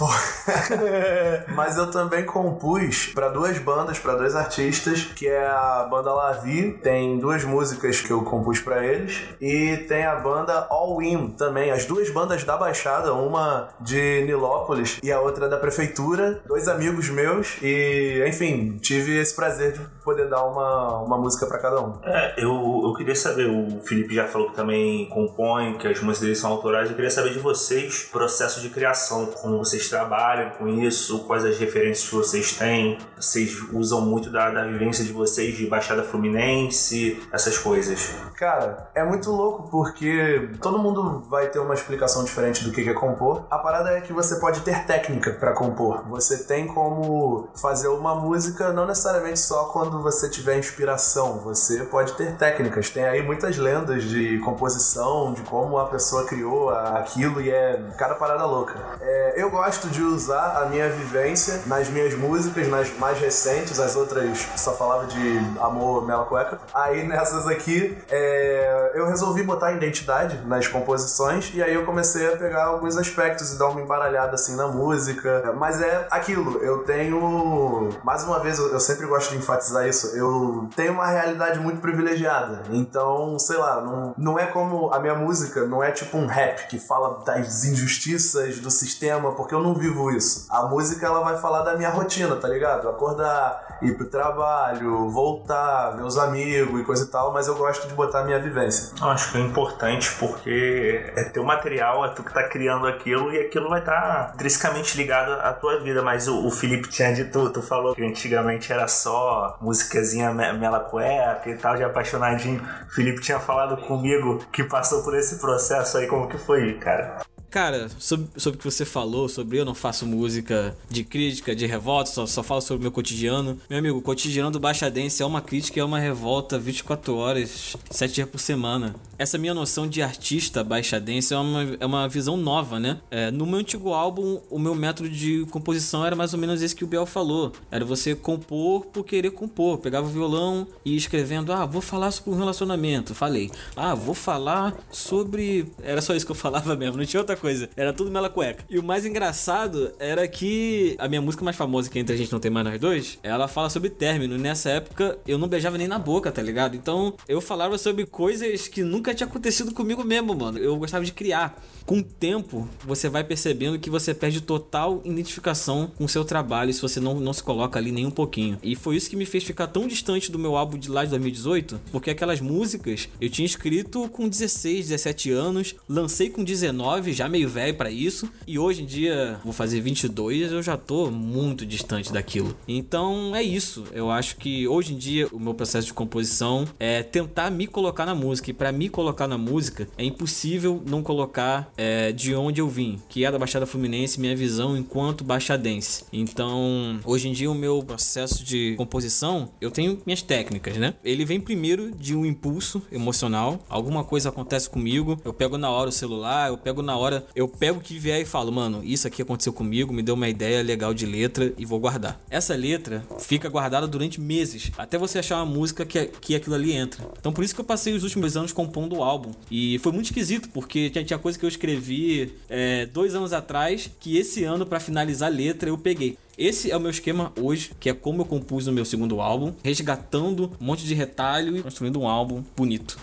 Mas eu também compus pra duas bandas, pra dois artistas, que é a banda Lavi, tem duas músicas que eu compus pra eles, e tem a banda All In também, as duas bandas da Baixada, uma de Nilópolis e a outra da prefeitura, dois amigos meus, e enfim, tive esse prazer de poder dar uma, uma música pra cada um. É, eu, eu queria saber, o Felipe já falou que também compõe, que as músicas dele são autorais. Eu queria saber de vocês, processo de criação, como vocês trabalham com isso, quais as referências que vocês têm. Vocês usam muito da, da vivência de vocês de Baixada Fluminense, essas coisas. Cara, é muito louco porque todo mundo vai ter uma explicação diferente do que é compor. A parada é que você pode ter técnica pra compor. Você tem como fazer uma música não necessariamente só quando você tiver inspiração. Você pode ter técnicas. Tem aí muitas lendas de composição, de como a pessoa criou aquilo e é cada parada louca. É, eu gosto de usar a minha vivência nas minhas músicas, nas mais recentes, as outras só falava de amor, mela cueca. Aí nessas aqui, é, eu resolvi botar identidade nas composições e aí eu comecei a pegar alguns aspectos e dar uma embaralhada assim na música. Mas é aquilo, eu tenho. Mais uma vez, eu sempre gosto de enfatizar isso. Eu tenho uma realidade muito privilegiada. Então, sei lá, não, não é como a minha música, não é tipo um rap que fala das injustiças do sistema, porque eu não vivo isso. A música ela vai falar da minha rotina, tá ligado? Acordar, ir pro trabalho, voltar, ver os amigos e coisa e tal, mas eu gosto de botar a minha vivência. Eu acho que é importante porque é teu material, é tu que tá criando aquilo e aquilo vai estar intrinsecamente ligado à tua vida. Mas o, o Felipe tinha dito, tu falou que antigamente era só musicazinha me- mela cueca e tal, de apaixonadinho. O Felipe tinha falado comigo que passou por esse processo aí, como que foi, cara? Cara, sobre, sobre o que você falou, sobre eu não faço música de crítica, de revolta, só, só falo sobre o meu cotidiano. Meu amigo, o cotidiano do Baixadense é uma crítica, é uma revolta 24 horas, 7 dias por semana. Essa minha noção de artista baixadense é uma, é uma visão nova, né? É, no meu antigo álbum, o meu método de composição era mais ou menos esse que o Biel falou. Era você compor por querer compor. Pegava o violão e escrevendo, ah, vou falar sobre um relacionamento. Falei. Ah, vou falar sobre... Era só isso que eu falava mesmo, não tinha outra coisa. Era tudo mela cueca. E o mais engraçado era que a minha música mais famosa, que é Entre a Gente Não Tem Mais Nós Dois, ela fala sobre término. Nessa época, eu não beijava nem na boca, tá ligado? Então, eu falava sobre coisas que nunca tinha acontecido comigo mesmo, mano. Eu gostava de criar. Com o tempo, você vai percebendo que você perde total identificação com o seu trabalho se você não, não se coloca ali nem um pouquinho. E foi isso que me fez ficar tão distante do meu álbum de lá de 2018, porque aquelas músicas eu tinha escrito com 16, 17 anos, lancei com 19, já meio velho pra isso, e hoje em dia vou fazer 22, eu já tô muito distante daquilo. Então é isso. Eu acho que hoje em dia o meu processo de composição é tentar me colocar na música, e pra me colocar na música é impossível não colocar é, de onde eu vim, que é da Baixada Fluminense, minha visão enquanto baixadense. Então, hoje em dia o meu processo de composição, eu tenho minhas técnicas, né? Ele vem primeiro de um impulso emocional, alguma coisa acontece comigo, eu pego na hora o celular, eu pego na hora eu pego o que vier e falo, mano, isso aqui aconteceu comigo, me deu uma ideia legal de letra e vou guardar. Essa letra fica guardada durante meses, até você achar uma música que, que aquilo ali entra. Então por isso que eu passei os últimos anos compondo o álbum. E foi muito esquisito, porque tinha, tinha coisa que eu escrevi é, dois anos atrás, que esse ano, para finalizar a letra, eu peguei. Esse é o meu esquema hoje, que é como eu compus o meu segundo álbum, resgatando um monte de retalho e construindo um álbum bonito.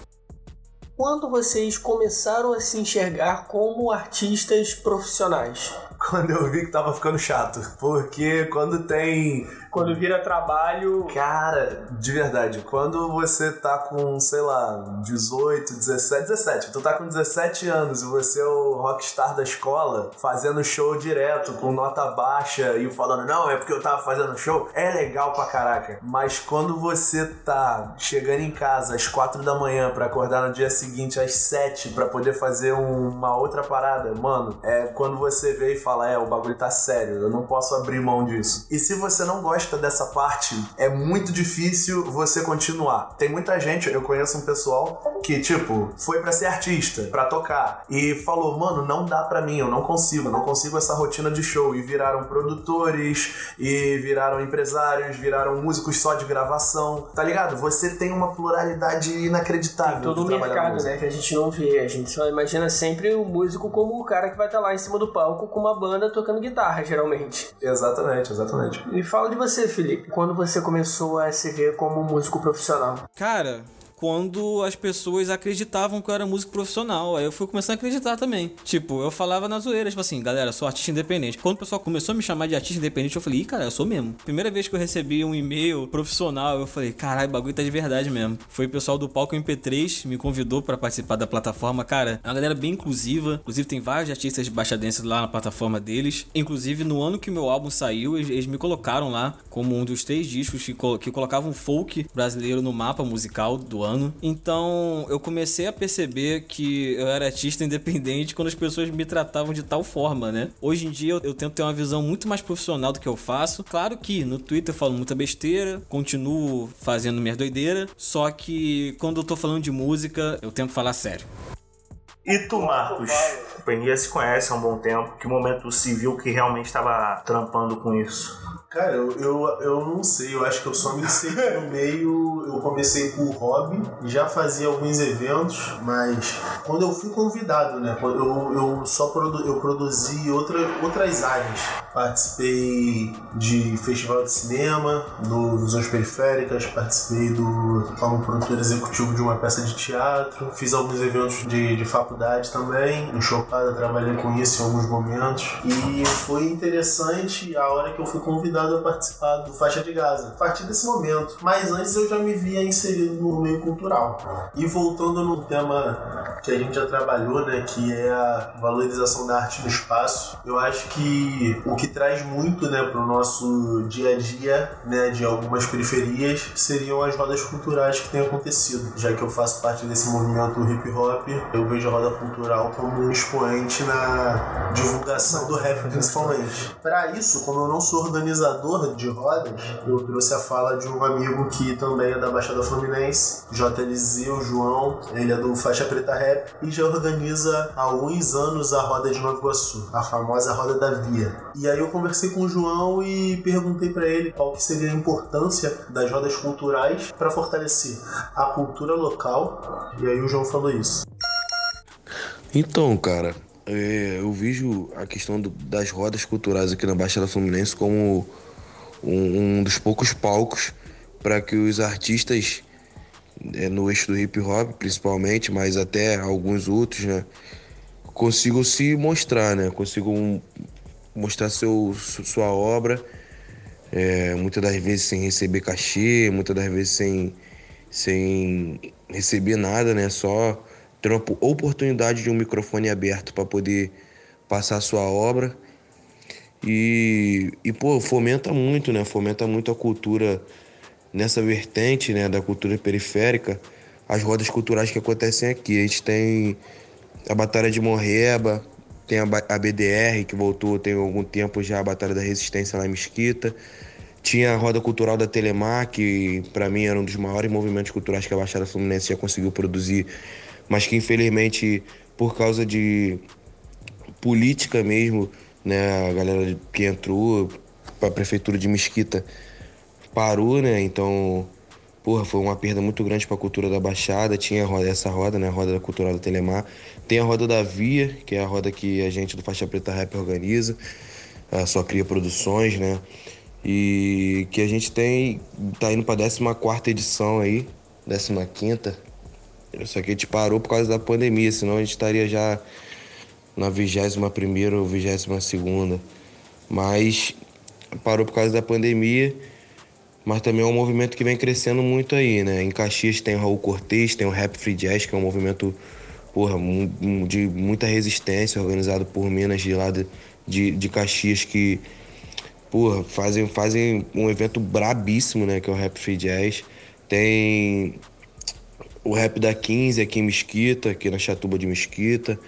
Quando vocês começaram a se enxergar como artistas profissionais? Quando eu vi que tava ficando chato. Porque quando tem quando vira trabalho. Cara, de verdade, quando você tá com, sei lá, 18, 17, 17, tu tá com 17 anos e você é o rockstar da escola, fazendo show direto, com nota baixa e falando, não, é porque eu tava fazendo show, é legal pra caraca. Mas quando você tá chegando em casa às 4 da manhã para acordar no dia seguinte às 7 para poder fazer uma outra parada, mano, é quando você vê e fala, é, o bagulho tá sério, eu não posso abrir mão disso. E se você não gosta gosta dessa parte, é muito difícil você continuar. Tem muita gente, eu conheço um pessoal que, tipo, foi para ser artista, para tocar, e falou, mano, não dá para mim, eu não consigo, não consigo essa rotina de show. E viraram produtores, e viraram empresários, viraram músicos só de gravação, tá ligado? Você tem uma pluralidade inacreditável. Tem todo o mercado, né, que a gente não vê. A gente só imagina sempre o músico como o cara que vai estar tá lá em cima do palco com uma banda tocando guitarra, geralmente. Exatamente, exatamente. Me fala de você você, Felipe, quando você começou a se ver como músico profissional? Cara, quando as pessoas acreditavam que eu era músico profissional. Aí eu fui começando a acreditar também. Tipo, eu falava na zoeira, tipo assim, galera, sou artista independente. Quando o pessoal começou a me chamar de artista independente, eu falei, ih, cara, eu sou mesmo. Primeira vez que eu recebi um e-mail profissional, eu falei, caralho, o bagulho tá de verdade mesmo. Foi o pessoal do Palco MP3 me convidou para participar da plataforma. Cara, é uma galera bem inclusiva. Inclusive, tem vários artistas de baixadense lá na plataforma deles. Inclusive, no ano que meu álbum saiu, eles, eles me colocaram lá como um dos três discos que, que colocavam folk brasileiro no mapa musical do ano. Então eu comecei a perceber que eu era artista independente quando as pessoas me tratavam de tal forma, né? Hoje em dia eu, tento ter uma visão muito mais profissional do que eu faço. Claro que no Twitter eu falo muita besteira, continuo fazendo minha doideira, só que quando eu tô falando de música, eu tento falar sério. E tu, Marcos? O Penguia se conhece há um bom tempo. Que momento civil que realmente estava trampando com isso? Cara, eu, eu, eu não sei, eu acho que eu só me inseri no meio. Eu comecei por hobby, já fazia alguns eventos, mas quando eu fui convidado, né? Eu, eu só produ, eu produzi outra, outras áreas. Participei de festival de cinema, no Visões Periféricas, participei do como produtor executivo de uma peça de teatro, fiz alguns eventos de, de faculdade também, no Chopada trabalhei com isso em alguns momentos. E foi interessante a hora que eu fui convidado convidado a participar do Faixa de Gaza. A partir desse momento. Mas antes eu já me via inserido no meio cultural. E voltando no tema que a gente já trabalhou, né, que é a valorização da arte no espaço, eu acho que o que traz muito, né, para o nosso dia a dia, né, de algumas periferias, seriam as rodas culturais que têm acontecido. Já que eu faço parte desse movimento hip hop, eu vejo a roda cultural como um expoente na divulgação do rap, principalmente. Para isso, como eu não sou organizador organizador de rodas, eu trouxe a fala de um amigo que também é da Baixada Fluminense, JLZ, o João, ele é do Faixa Preta Rap e já organiza há uns anos a roda de Nova Iguaçu, a famosa roda da Via. E aí eu conversei com o João e perguntei para ele qual que seria a importância das rodas culturais para fortalecer a cultura local. E aí o João falou isso. Então, cara, é, eu vejo a questão do, das rodas culturais aqui na Baixada Fluminense como um, um dos poucos palcos para que os artistas é, no eixo do hip hop principalmente, mas até alguns outros, né, consigam se mostrar, né, consigam mostrar seu, sua obra, é, muitas das vezes sem receber cachê, muitas das vezes sem, sem receber nada, né, só ter uma oportunidade de um microfone aberto para poder passar sua obra e, e, pô, fomenta muito, né? Fomenta muito a cultura nessa vertente, né? Da cultura periférica. As rodas culturais que acontecem aqui. A gente tem a Batalha de Morreba, tem a, a BDR, que voltou tem algum tempo já, a Batalha da Resistência lá em Mesquita. Tinha a Roda Cultural da Telemar, que para mim era um dos maiores movimentos culturais que a Baixada Fluminense já conseguiu produzir, mas que infelizmente, por causa de política mesmo, né? A galera que entrou para a prefeitura de Mesquita parou, né? Então, porra, foi uma perda muito grande para a cultura da Baixada. Tinha essa roda, né? A roda cultural da Telemar. Tem a roda da Via, que é a roda que a gente do Faixa Preta Rap organiza. A só cria produções, né? E que a gente tem, tá indo pra 14 edição aí, 15. Só que a gente parou por causa da pandemia, senão a gente estaria já na 21 ou 22. Mas parou por causa da pandemia, mas também é um movimento que vem crescendo muito aí, né? Em Caxias tem o Raul Cortez, tem o Rap Free Jazz, que é um movimento porra, de muita resistência, organizado por Minas de lá de, de, de Caxias, que porra, fazem, fazem um evento brabíssimo, né? Que é o Rap Free Jazz. Tem o Rap da 15 aqui em Mesquita, aqui na Chatuba de Mesquita.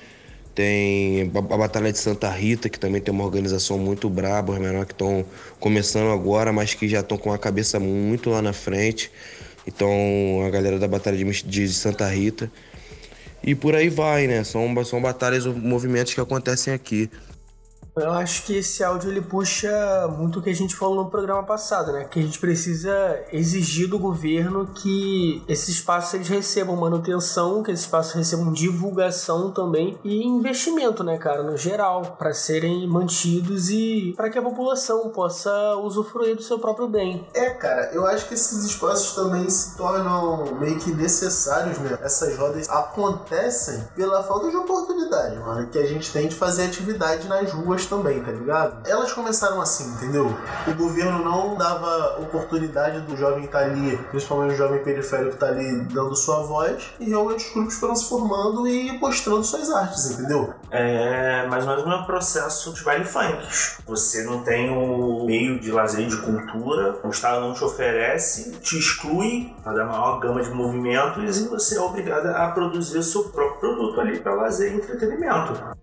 Tem a Batalha de Santa Rita, que também tem uma organização muito braba, os menores que estão começando agora, mas que já estão com a cabeça muito lá na frente. Então, a galera da Batalha de, de Santa Rita. E por aí vai, né? São, são batalhas, movimentos que acontecem aqui. Eu acho que esse áudio ele puxa muito o que a gente falou no programa passado, né? Que a gente precisa exigir do governo que esses espaços eles recebam manutenção, que esses espaços recebam divulgação também e investimento, né, cara, no geral, para serem mantidos e para que a população possa usufruir do seu próprio bem. É, cara, eu acho que esses espaços também se tornam meio que necessários, né? Essas rodas acontecem pela falta de oportunidade, mano, que a gente tem de fazer atividade nas ruas também, tá ligado? Elas começaram assim, entendeu? O governo não dava oportunidade do jovem estar tá ali, principalmente o jovem periférico estar tá ali dando sua voz, e realmente os grupos foram se formando e mostrando suas artes, entendeu? É mais ou menos processo dos baile funks. Você não tem o meio de lazer de cultura, o Estado não te oferece, te exclui para dar maior gama de movimentos e você é obrigado a produzir o seu próprio produto ali para lazer e entretenimento.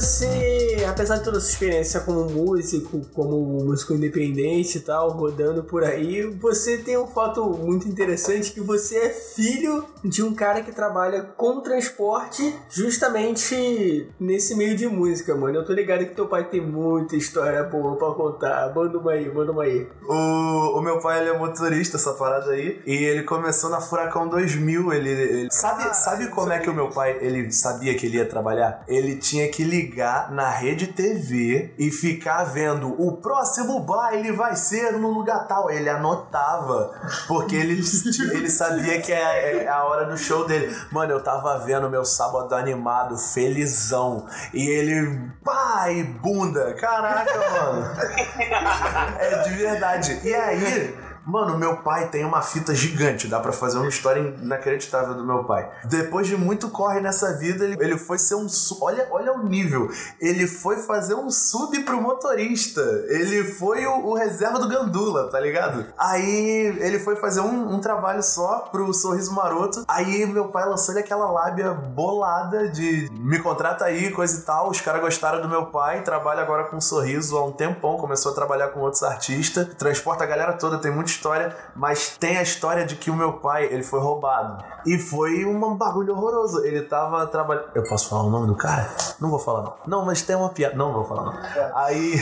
Você, apesar de toda essa experiência como músico, como músico independente e tal, rodando por aí, você tem um fato muito interessante que você é filho de um cara que trabalha com transporte justamente nesse meio de música, mano. Eu tô ligado que teu pai tem muita história boa pra contar. Manda uma aí, manda uma aí. O, o meu pai, ele é motorista, essa parada aí, e ele começou na Furacão 2000, ele... ele sabe, ah, sabe como é que o meu pai, ele sabia que ele ia trabalhar? Ele tinha que ligar ligar na rede TV e ficar vendo o próximo baile vai ser no lugar tal. Ele anotava, porque ele, ele sabia que é, é a hora do show dele. Mano, eu tava vendo meu sábado animado, felizão. E ele, pai, bunda. Caraca, mano. É de verdade. E aí. Mano, meu pai tem uma fita gigante, dá para fazer uma história inacreditável do meu pai. Depois de muito corre nessa vida, ele, ele foi ser um. Olha, olha o nível. Ele foi fazer um sub pro motorista. Ele foi o, o reserva do Gandula, tá ligado? Aí ele foi fazer um, um, trabalho só pro Sorriso Maroto. Aí meu pai lançou ele aquela lábia bolada de me contrata aí, coisa e tal. Os caras gostaram do meu pai, trabalha agora com um sorriso há um tempão, começou a trabalhar com outros artistas, transporta a galera toda, tem muita história, mas tem a história de que o meu pai, ele foi roubado. E foi um bagulho horroroso. Ele tava trabalhando. Eu posso falar o nome do cara? Não vou falar, não. Não, mas tem uma piada. Não vou falar, não. Aí.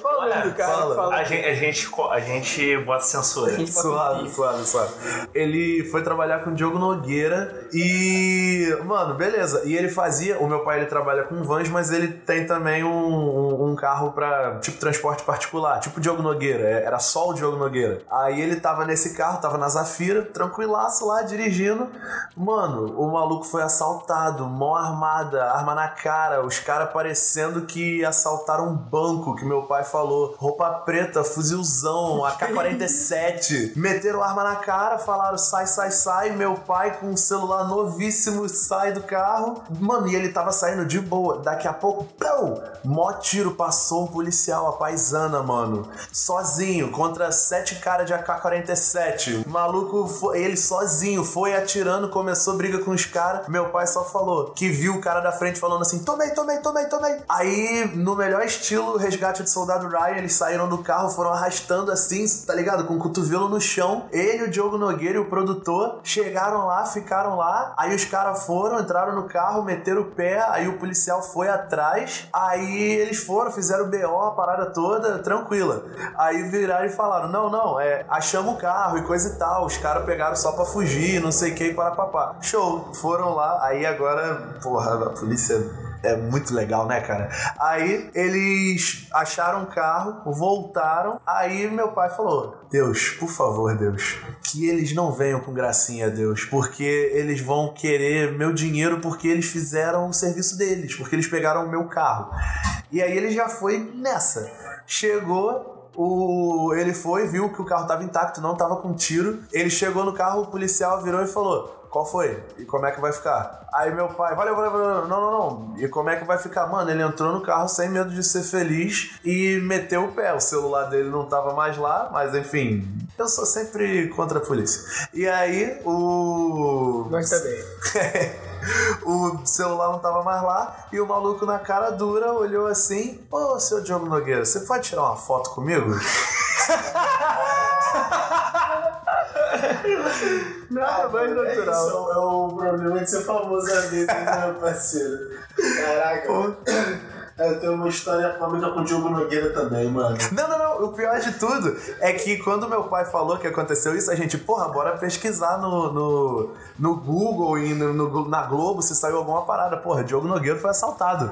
Falando, cara. Fala. A, gente, a, gente, a gente bota censura. Suave, suave, suave. Ele foi trabalhar com o Diogo Nogueira e. Mano, beleza. E ele fazia. O meu pai ele trabalha com vans, mas ele tem também um, um, um carro pra tipo transporte particular. Tipo Diogo Nogueira. É, era só o Diogo Nogueira. Aí ele tava nesse carro, tava na Zafira, tranquilaço lá, dirigindo. Mano, o maluco foi assaltado, mão armada, arma na cara, os caras parecendo que assaltaram um banco, que meu pai falou. Roupa preta, fuzilzão, AK-47. Meteram arma na cara, falaram sai, sai, sai. Meu pai com um celular novíssimo sai do carro. Mano, e ele tava saindo de boa. Daqui a pouco, pão! Mó tiro, passou um policial, a paisana, mano. Sozinho, contra sete caras de AK AK-47. O maluco, foi, ele sozinho, foi atirando, começou briga com os caras. Meu pai só falou que viu o cara da frente falando assim: tomei, tomei, tomei, tomei. Aí, no melhor estilo resgate de soldado Ryan, eles saíram do carro, foram arrastando assim, tá ligado? Com o cotovelo no chão. Ele, o Diogo Nogueira e o produtor chegaram lá, ficaram lá. Aí os caras foram, entraram no carro, meteram o pé. Aí o policial foi atrás. Aí eles foram, fizeram o BO, a parada toda, tranquila. Aí viraram e falaram: não, não, é, achamos o carro e coisa e tal. Os caras pegaram só pra fugir, não sei o que, para papá. Show, foram lá. Aí agora, porra, a polícia é muito legal, né, cara? Aí eles acharam um carro, voltaram. Aí meu pai falou: Deus, por favor, Deus, que eles não venham com gracinha, Deus, porque eles vão querer meu dinheiro porque eles fizeram o serviço deles, porque eles pegaram o meu carro. E aí ele já foi nessa. Chegou, o, ele foi, viu que o carro estava intacto, não estava com tiro. Ele chegou no carro, o policial virou e falou: qual foi? E como é que vai ficar? Aí meu pai, valeu, valeu, valeu. Não, não, não. E como é que vai ficar? Mano, ele entrou no carro sem medo de ser feliz e meteu o pé. O celular dele não tava mais lá, mas enfim. Eu sou sempre contra a polícia. E aí o. Nós também. o celular não tava mais lá e o maluco na cara dura olhou assim: Ô, seu Diogo Nogueira, você pode tirar uma foto comigo? Nada mais natural. Isso é o problema de ser famoso às vezes, né, meu parceiro? Caraca. Eu tenho uma história cômica com o Diogo Nogueira também, mano. Não, não, não. O pior de tudo é que quando meu pai falou que aconteceu isso, a gente, porra, bora pesquisar no, no, no Google e no, no, na Globo se saiu alguma parada. Porra, Diogo Nogueira foi assaltado.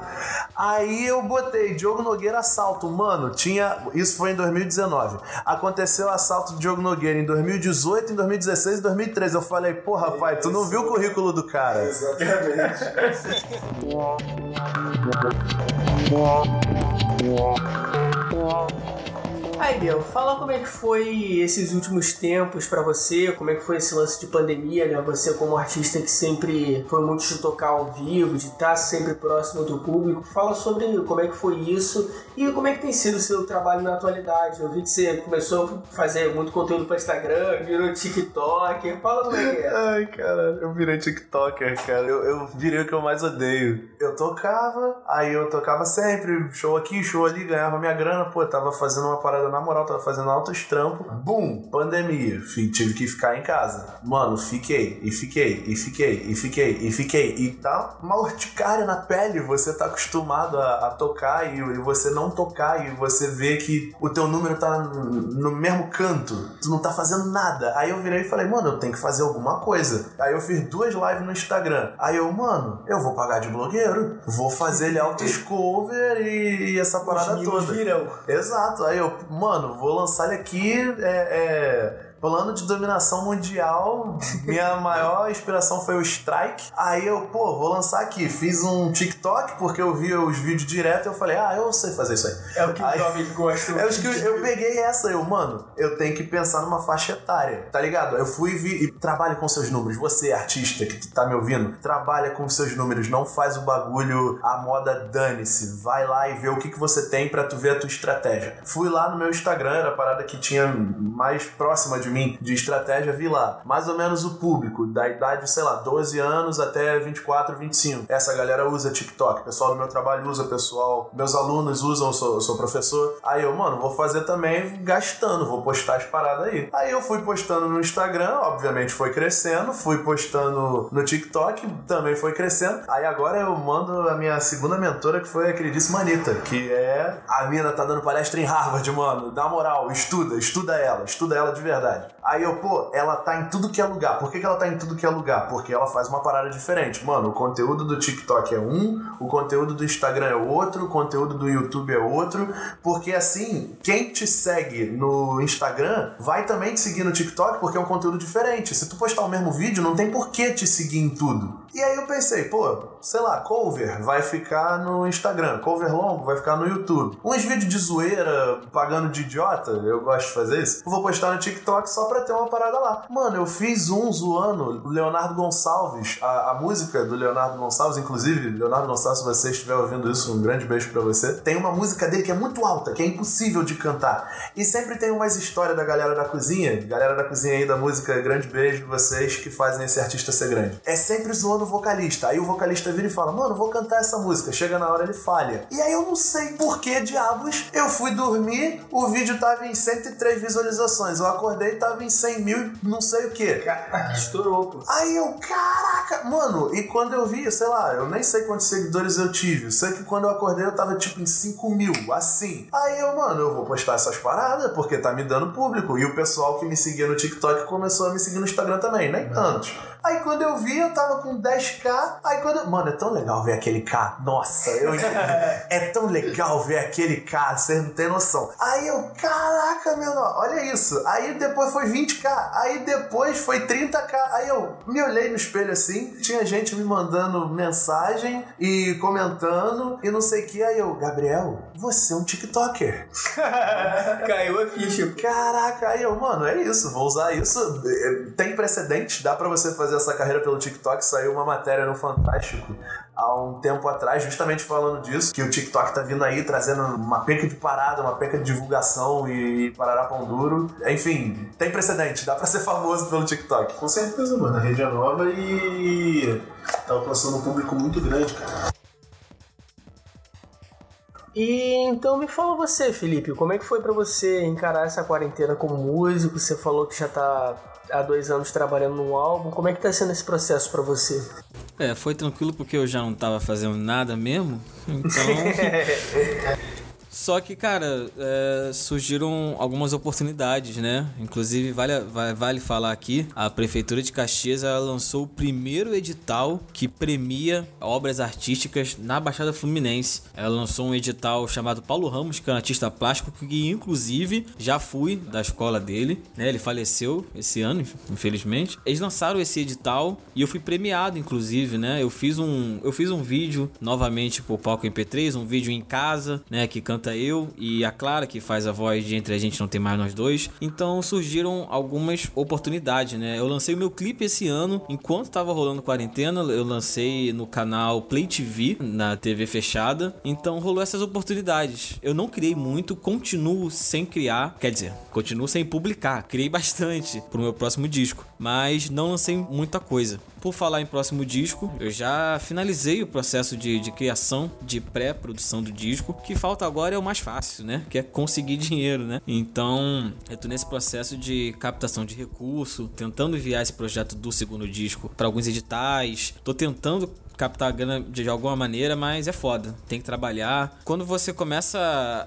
Aí eu botei Diogo Nogueira assalto. Mano, tinha. Isso foi em 2019. Aconteceu o assalto de Diogo Nogueira em 2018, em 2016 e 2013. Eu falei, porra, pai, tu não viu o currículo do cara? Exatamente. 我我我 Aí, Biel, fala como é que foi esses últimos tempos para você, como é que foi esse lance de pandemia, né? Você como artista que sempre foi muito de tocar ao vivo, de estar sempre próximo do público. Fala sobre como é que foi isso e como é que tem sido o seu trabalho na atualidade. Eu vi que você começou a fazer muito conteúdo para Instagram, virou TikTok. Fala como é que é. Ai, cara, eu virei TikToker, cara. Eu, eu virei o que eu mais odeio. Eu tocava, aí eu tocava sempre, show aqui, show ali, ganhava minha grana, pô, eu tava fazendo uma parada na moral, tava fazendo altos trampos. Bum, pandemia. tive que ficar em casa. Mano, fiquei, e fiquei, e fiquei, e fiquei, e fiquei. E tá uma urticária na pele. Você tá acostumado a, a tocar e, e, você não tocar e você vê que o teu número tá no mesmo canto. Tu não tá fazendo nada. Aí eu virei e falei, mano, eu tenho que fazer alguma coisa. Aí eu fiz duas lives no Instagram. Aí eu, mano, eu vou pagar de blogueiro. Vou fazer ele autos cover e, e essa parada toda. Virão. Exato. Aí eu, mano, vou lançar ele aqui. É, é, Plano de dominação mundial, minha maior inspiração foi o Strike. Aí eu, pô, vou lançar aqui. Fiz um TikTok, porque eu vi os vídeos direto e eu falei, ah, eu sei fazer isso aí. É o que aí, o jovem gosta. É o que eu, eu peguei essa, eu, mano, eu tenho que pensar numa faixa etária, tá ligado? Eu fui vi, e trabalhe com seus números. Você, artista que tá me ouvindo, trabalha com seus números. Não faz o bagulho a moda dane-se. Vai lá e vê o que, que você tem para tu ver a tua estratégia. Fui lá no meu Instagram, era a parada que tinha mais próxima de mim de estratégia, vi lá. Mais ou menos o público, da idade, sei lá, 12 anos até 24, 25. Essa galera usa TikTok. Pessoal do meu trabalho usa, pessoal, meus alunos usam, eu sou, eu sou professor. Aí eu, mano, vou fazer também gastando, vou postar as paradas aí. Aí eu fui postando no Instagram, obviamente foi crescendo, fui postando no TikTok, também foi crescendo. Aí agora eu mando a minha segunda mentora, que foi a queridíssima Anitta, que é. A mina tá dando palestra em Harvard, mano. Dá moral, estuda, estuda ela, estuda ela de verdade. Aí eu, pô, ela tá em tudo que é lugar. Por que, que ela tá em tudo que é lugar? Porque ela faz uma parada diferente. Mano, o conteúdo do TikTok é um, o conteúdo do Instagram é outro, o conteúdo do YouTube é outro. Porque assim, quem te segue no Instagram vai também te seguir no TikTok porque é um conteúdo diferente. Se tu postar o mesmo vídeo, não tem por que te seguir em tudo. E aí eu pensei, pô, sei lá, cover vai ficar no Instagram, cover longo vai ficar no YouTube. Uns vídeos de zoeira, pagando de idiota, eu gosto de fazer isso, vou postar no TikTok só pra ter uma parada lá. Mano, eu fiz um zoando Leonardo Gonçalves, a, a música do Leonardo Gonçalves, inclusive, Leonardo Gonçalves, se você estiver ouvindo isso, um grande beijo pra você. Tem uma música dele que é muito alta, que é impossível de cantar. E sempre tem umas histórias da galera da cozinha, galera da cozinha aí da música, grande beijo vocês que fazem esse artista ser grande. É sempre zoando o vocalista. Aí o vocalista vira e fala, mano, vou cantar essa música. Chega na hora ele falha. E aí eu não sei por que diabos eu fui dormir, o vídeo tava em 103 visualizações. Eu acordei e tava em 100 mil, não sei o que. Estourou, pô. Aí eu, caraca, mano, e quando eu vi, sei lá, eu nem sei quantos seguidores eu tive. Sei que quando eu acordei eu tava tipo em 5 mil, assim. Aí eu, mano, eu vou postar essas paradas porque tá me dando público. E o pessoal que me seguia no TikTok começou a me seguir no Instagram também, nem tantos. Aí quando eu vi, eu tava com 10k. Aí quando eu... Mano, é tão legal ver aquele K. Nossa, eu. é tão legal ver aquele K, você não tem noção. Aí eu, caraca, meu, olha isso. Aí depois foi 20k. Aí depois foi 30k. Aí eu me olhei no espelho assim, tinha gente me mandando mensagem e comentando e não sei o que. Aí eu, Gabriel, você é um TikToker. Caiu a ficha. Caraca, aí eu, mano, é isso, vou usar isso. Tem precedente, dá pra você fazer essa carreira pelo TikTok. Saiu uma matéria no Fantástico há um tempo atrás, justamente falando disso, que o TikTok tá vindo aí trazendo uma penca de parada, uma penca de divulgação e parará pão duro. Enfim, tem precedente, dá pra ser famoso pelo TikTok. Com certeza, mano. A rede é nova e tá alcançando um público muito grande, cara. E então me fala você, Felipe, como é que foi para você encarar essa quarentena como músico? Você falou que já tá há dois anos trabalhando num álbum. Como é que tá sendo esse processo para você? É, foi tranquilo porque eu já não tava fazendo nada mesmo. Então. Só que, cara, é, surgiram algumas oportunidades, né? Inclusive, vale, vale falar aqui, a Prefeitura de Caxias lançou o primeiro edital que premia obras artísticas na Baixada Fluminense. Ela lançou um edital chamado Paulo Ramos, que é um artista plástico, que inclusive já fui da escola dele, né? Ele faleceu esse ano, infelizmente. Eles lançaram esse edital e eu fui premiado, inclusive, né? Eu fiz um, eu fiz um vídeo novamente pro Palco MP3, um vídeo em casa, né? Que canta eu e a Clara, que faz a voz de Entre a Gente Não Tem Mais Nós Dois. Então surgiram algumas oportunidades, né? Eu lancei o meu clipe esse ano, enquanto tava rolando quarentena, eu lancei no canal Play TV, na TV fechada. Então rolou essas oportunidades. Eu não criei muito, continuo sem criar, quer dizer, continuo sem publicar. Criei bastante pro meu próximo disco, mas não lancei muita coisa. Por falar em próximo disco, eu já finalizei o processo de, de criação, de pré-produção do disco. O que falta agora é o mais fácil, né? Que é conseguir dinheiro, né? Então, eu tô nesse processo de captação de recurso, tentando enviar esse projeto do segundo disco para alguns editais. Tô tentando captar grana de alguma maneira, mas é foda. Tem que trabalhar. Quando você começa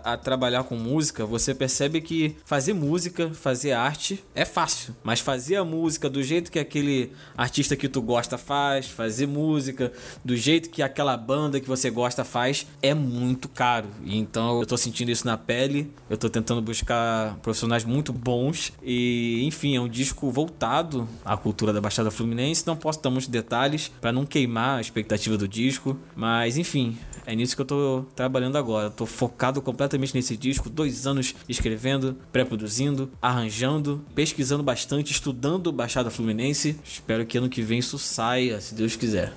a, a, trabalhar com música, você percebe que fazer música, fazer arte é fácil. Mas fazer a música do jeito que aquele artista que tu gosta faz, fazer música do jeito que aquela banda que você gosta faz, é muito caro. Então eu tô sentindo isso na pele. Eu tô tentando buscar profissionais muito bons. E, enfim, é um disco voltado à cultura da Baixada Fluminense. Não posso dar muitos detalhes para não queimar as expectativa do disco. Mas enfim, é nisso que eu tô trabalhando agora. tô focado completamente nesse disco, dois anos escrevendo, pré-produzindo, arranjando, pesquisando bastante, estudando Baixada Fluminense. Espero que ano que vem isso saia, se Deus quiser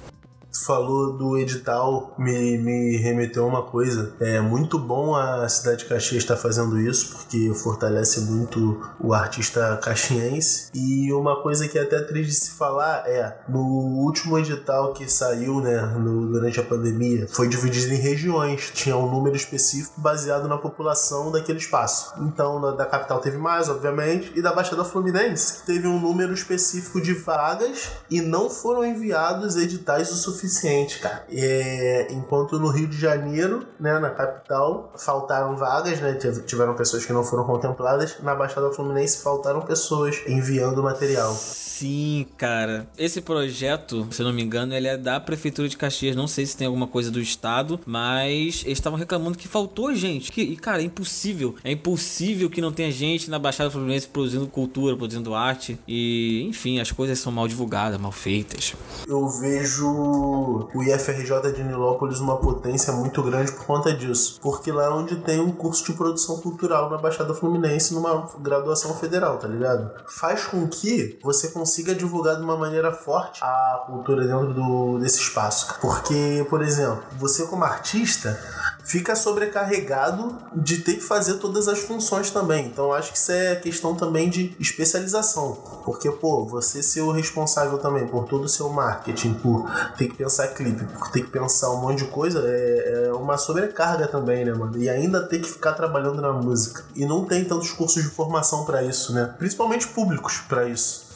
falou do edital, me, me remeteu a uma coisa. É muito bom a cidade de Caxias estar fazendo isso, porque fortalece muito o artista caxiense. E uma coisa que é até triste de se falar é, no último edital que saiu, né, no, durante a pandemia, foi dividido em regiões. Tinha um número específico baseado na população daquele espaço. Então, na, da capital teve mais, obviamente, e da Baixada Fluminense teve um número específico de vagas e não foram enviados editais o suficiente suficiente, cara. É, enquanto no Rio de Janeiro, né, na capital, faltaram vagas, né, tiveram pessoas que não foram contempladas. Na Baixada Fluminense faltaram pessoas enviando material. Sim, cara. Esse projeto, se eu não me engano, ele é da Prefeitura de Caxias. Não sei se tem alguma coisa do Estado, mas eles estavam reclamando que faltou gente. Que, e, cara, é impossível. É impossível que não tenha gente na Baixada Fluminense produzindo cultura, produzindo arte. E, enfim, as coisas são mal divulgadas, mal feitas. Eu vejo o, IFRJ de Nilópolis uma potência muito grande por conta disso. Porque lá é onde tem um curso de produção cultural na Baixada Fluminense, numa graduação federal, tá ligado? Faz com que você consiga divulgar de uma maneira forte a cultura dentro do, desse espaço. Porque, por exemplo, você como artista fica sobrecarregado de ter que fazer todas as funções também. Então acho que isso é questão também de especialização. Porque, pô, você ser o responsável também por todo o seu marketing, por ter que pensar clipe, por ter que pensar um monte de coisa, é, é uma sobrecarga também, né, mano? E ainda ter que ficar trabalhando na música. E não tem tantos cursos de formação para isso, né? Principalmente públicos para isso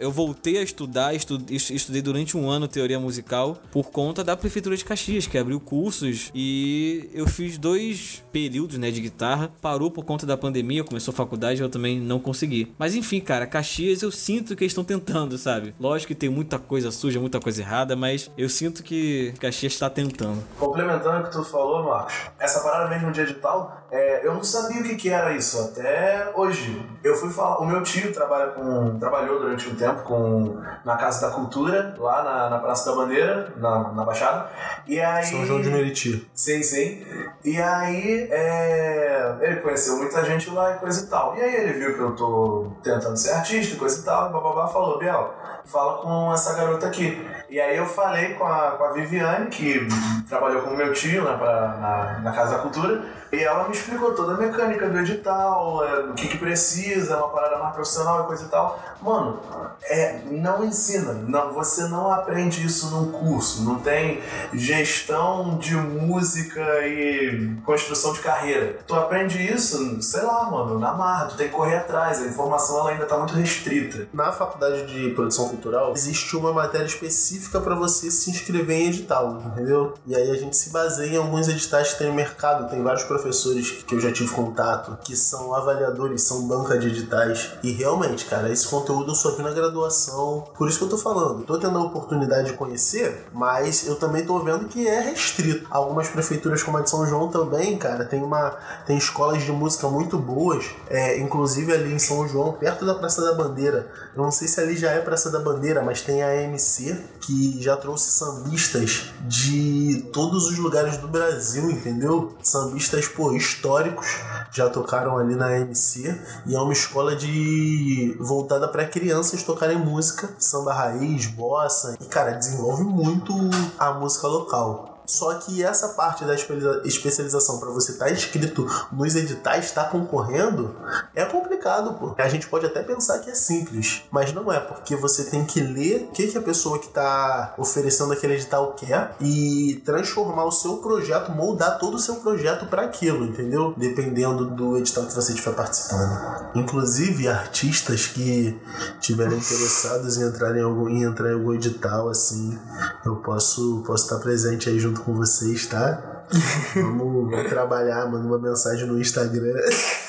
eu voltei a estudar, estudei durante um ano teoria musical por conta da Prefeitura de Caxias, que abriu cursos e eu fiz dois períodos né, de guitarra. Parou por conta da pandemia, começou a faculdade eu também não consegui. Mas enfim, cara, Caxias eu sinto que eles estão tentando, sabe? Lógico que tem muita coisa suja, muita coisa errada, mas eu sinto que Caxias está tentando. Complementando o que tu falou, Marcos, essa parada mesmo de edital, é, eu não sabia o que, que era isso até hoje. Eu fui falar, o meu tio trabalha com, trabalhou durante um tempo com, na Casa da Cultura, lá na, na Praça da Bandeira, na, na Baixada. E aí, São João de Meriti. Sim, sim. E aí é, ele conheceu muita gente lá e coisa e tal. E aí ele viu que eu tô tentando ser artista coisa e tal, e bababá falou, Biel, fala com essa garota aqui. E aí eu falei com a, com a Viviane, que trabalhou com o meu tio né, pra, na, na Casa da Cultura, e ela me explicou toda a mecânica do edital, é, o que, que precisa, uma parada mais profissional e coisa e tal. Mano, é, não ensina, não, você não aprende isso num curso, não tem gestão de música e construção de carreira. Tu aprende isso, sei lá, mano, na marra, tu tem que correr atrás, a informação ela ainda tá muito restrita. Na faculdade de produção cultural, existe uma matéria específica para você se inscrever em edital, entendeu? E aí a gente se baseia em alguns editais que tem no mercado, tem vários professores que eu já tive contato, que são avaliadores, são banca de editais. E realmente, cara, esse conteúdo eu só vi na graduação. Por isso que eu tô falando. Tô tendo a oportunidade de conhecer, mas eu também tô vendo que é restrito. Algumas prefeituras, como a de São João, também, cara, tem uma. tem escolas de música muito boas. É, inclusive ali em São João, perto da Praça da Bandeira. Eu não sei se ali já é Praça da Bandeira, mas tem a MC que já trouxe sambistas de todos os lugares do Brasil, entendeu? Sambistas, pô, históricos já tocaram ali na MC e é uma escola de voltada para crianças tocarem música, samba raiz, bossa e cara, desenvolve muito a música local. Só que essa parte da especialização para você estar tá inscrito nos editais, estar tá concorrendo, é complicado, pô. A gente pode até pensar que é simples, mas não é, porque você tem que ler o que, que a pessoa que está oferecendo aquele edital quer e transformar o seu projeto, moldar todo o seu projeto para aquilo, entendeu? Dependendo do edital que você estiver participando. Inclusive, artistas que tiverem interessados em entrar em algum, em entrar em algum edital, assim, eu posso, posso estar presente aí junto com vocês, tá? Vamos, vamos trabalhar, manda uma mensagem no Instagram.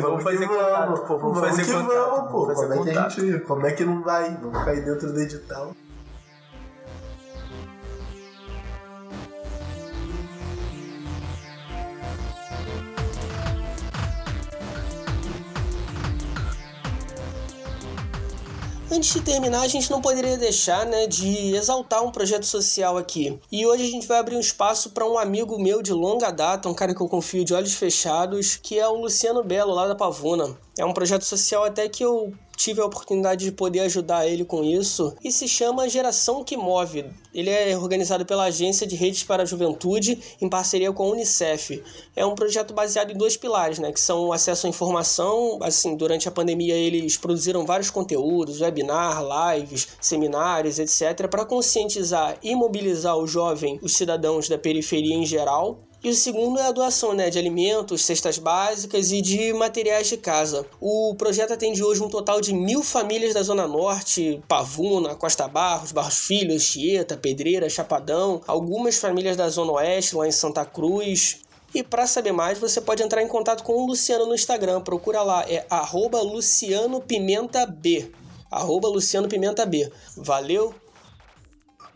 vamos fazer contato, pô. Vamos, vamos fazer que contato. Vamos, pô. Vamos como, é que a gente, como é que não vai? Vamos cair dentro do edital. Antes de terminar, a gente não poderia deixar né, de exaltar um projeto social aqui. E hoje a gente vai abrir um espaço para um amigo meu de longa data, um cara que eu confio de olhos fechados, que é o Luciano Belo, lá da Pavuna. É um projeto social até que eu tive a oportunidade de poder ajudar ele com isso e se chama Geração que Move. Ele é organizado pela Agência de Redes para a Juventude em parceria com a Unicef. É um projeto baseado em dois pilares, né, que são o acesso à informação. Assim, durante a pandemia eles produziram vários conteúdos, webinar, lives, seminários, etc, para conscientizar e mobilizar o jovem, os cidadãos da periferia em geral, e o segundo é a doação né, de alimentos, cestas básicas e de materiais de casa. O projeto atende hoje um total de mil famílias da Zona Norte, Pavuna, Costa Barros, Barros Filho, Anchieta, Pedreira, Chapadão, algumas famílias da Zona Oeste, lá em Santa Cruz. E para saber mais, você pode entrar em contato com o Luciano no Instagram. Procura lá, é arroba lucianopimentab. Arroba lucianopimentab. Valeu!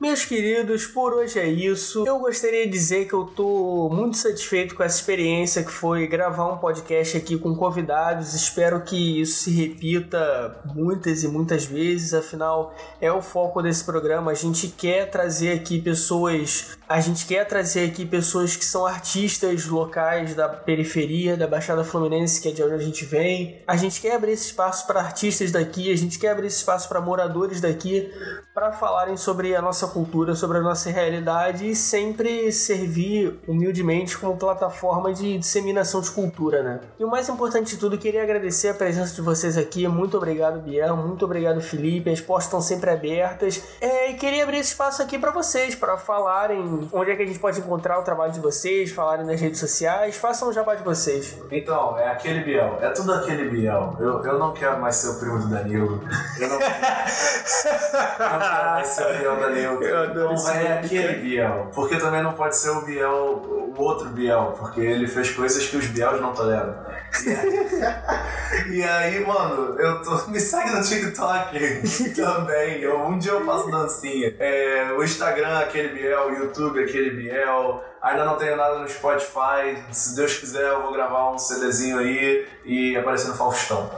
Meus queridos, por hoje é isso. Eu gostaria de dizer que eu tô muito satisfeito com essa experiência que foi gravar um podcast aqui com convidados. Espero que isso se repita muitas e muitas vezes, afinal é o foco desse programa. A gente quer trazer aqui pessoas, a gente quer trazer aqui pessoas que são artistas locais da periferia, da Baixada Fluminense, que é de onde a gente vem. A gente quer abrir esse espaço para artistas daqui, a gente quer abrir esse espaço para moradores daqui para falarem sobre a nossa cultura, sobre a nossa realidade e sempre servir humildemente como plataforma de disseminação de cultura, né? E o mais importante de tudo, queria agradecer a presença de vocês aqui. Muito obrigado, Biel. Muito obrigado, Felipe. As portas estão sempre abertas. É, e queria abrir esse espaço aqui para vocês, para falarem onde é que a gente pode encontrar o trabalho de vocês, falarem nas redes sociais. Façam o jabá de vocês. Então, é aquele Biel. É tudo aquele Biel. Eu, eu não quero mais ser o primo do Danilo. Eu não, eu não quero mais ser o Biel Danilo. Eu adoro esse é nome, aquele Biel. Porque também não pode ser o Biel, o outro Biel. Porque ele fez coisas que os Biels não toleram. E aí, e aí, mano, eu tô. Me segue no TikTok também. Eu, um dia eu faço dancinha. É, o Instagram, aquele Biel, o YouTube, aquele Biel. Ainda não tenho nada no Spotify. Se Deus quiser, eu vou gravar um CDzinho aí e aparecer no Faustão.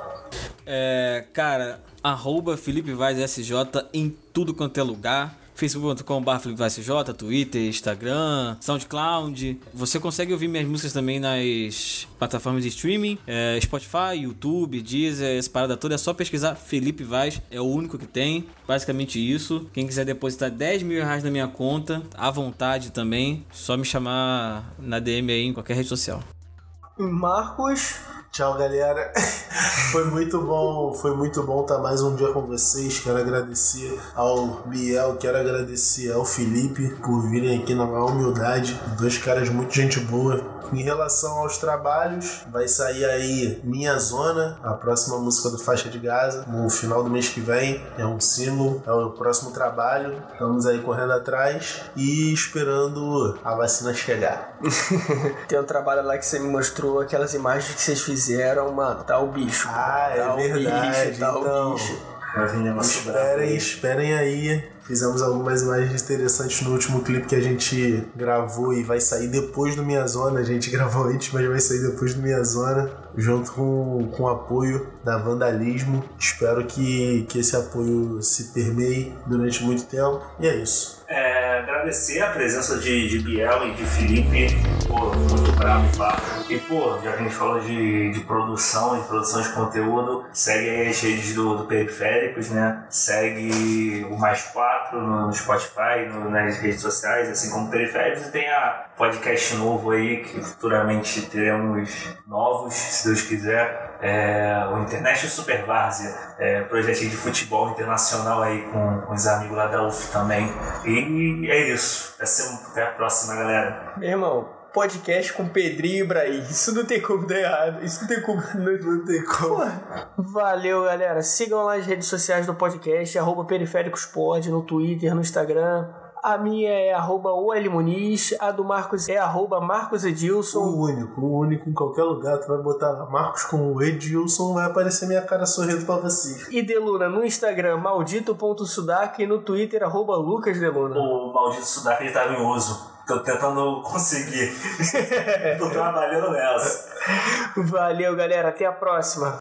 É, cara, arroba Felipe Vaz SJ em tudo quanto é lugar. facebook.com.br Felipe Vaz SJ, Twitter, Instagram, SoundCloud. Você consegue ouvir minhas músicas também nas plataformas de streaming, é, Spotify, YouTube, Deezer, essa parada toda. É só pesquisar Felipe Vaz, é o único que tem. Basicamente isso. Quem quiser depositar 10 mil reais na minha conta, à vontade também, só me chamar na DM aí em qualquer rede social. Marcos, Tchau, galera. Foi muito bom, foi muito bom estar mais um dia com vocês. Quero agradecer ao Biel, quero agradecer ao Felipe por virem aqui na maior humildade. Dois caras muito gente boa. Em relação aos trabalhos, vai sair aí Minha Zona, a próxima música do Faixa de Gaza, no final do mês que vem. É um single, é o próximo trabalho. Estamos aí correndo atrás e esperando a vacina chegar. tem um trabalho lá que você me mostrou, aquelas imagens que vocês fizeram, mano, tá o bicho. Ah, é o verdade, bicho, tá então. o bicho. Esperem, aí. esperem aí. Fizemos algumas imagens interessantes no último clipe que a gente gravou e vai sair depois do Minha Zona. A gente gravou antes, mas vai sair depois do Minha Zona, junto com, com o apoio da Vandalismo. Espero que, que esse apoio se permeie durante muito tempo. E é isso. É, agradecer a presença de, de Biel e de Felipe, pô, muito bravo papo. E, pô, já que a gente falou de, de produção, de produção de conteúdo, segue aí as redes do, do Periféricos, né? Segue o Mais 4 no, no Spotify, no- nas redes sociais, assim como Periféricos. E tem a podcast novo aí, que futuramente teremos novos, se Deus quiser. É, o Internet Super Várzea, é, de futebol internacional aí com, com os amigos lá da UF também. E é isso. Até, até a próxima, galera. Meu irmão, podcast com Pedrinho e Ibrahim. Isso não tem como dar errado. Isso não tem como. Não, tem como. Valeu, galera. Sigam lá as redes sociais do podcast, arroba periféricospod, no Twitter, no Instagram. A minha é arroba Muniz, a do Marcos é arroba Marcos Edilson. O único, o único em qualquer lugar. Tu vai botar lá Marcos com o Edilson, vai aparecer minha cara sorrindo pra vocês. E Deluna no Instagram, maldito.sudak e no Twitter, arroba Lucas Deluna. O maldito Sudaca ele em uso. Tô tentando conseguir. Tô trabalhando nessa. Valeu, galera. Até a próxima.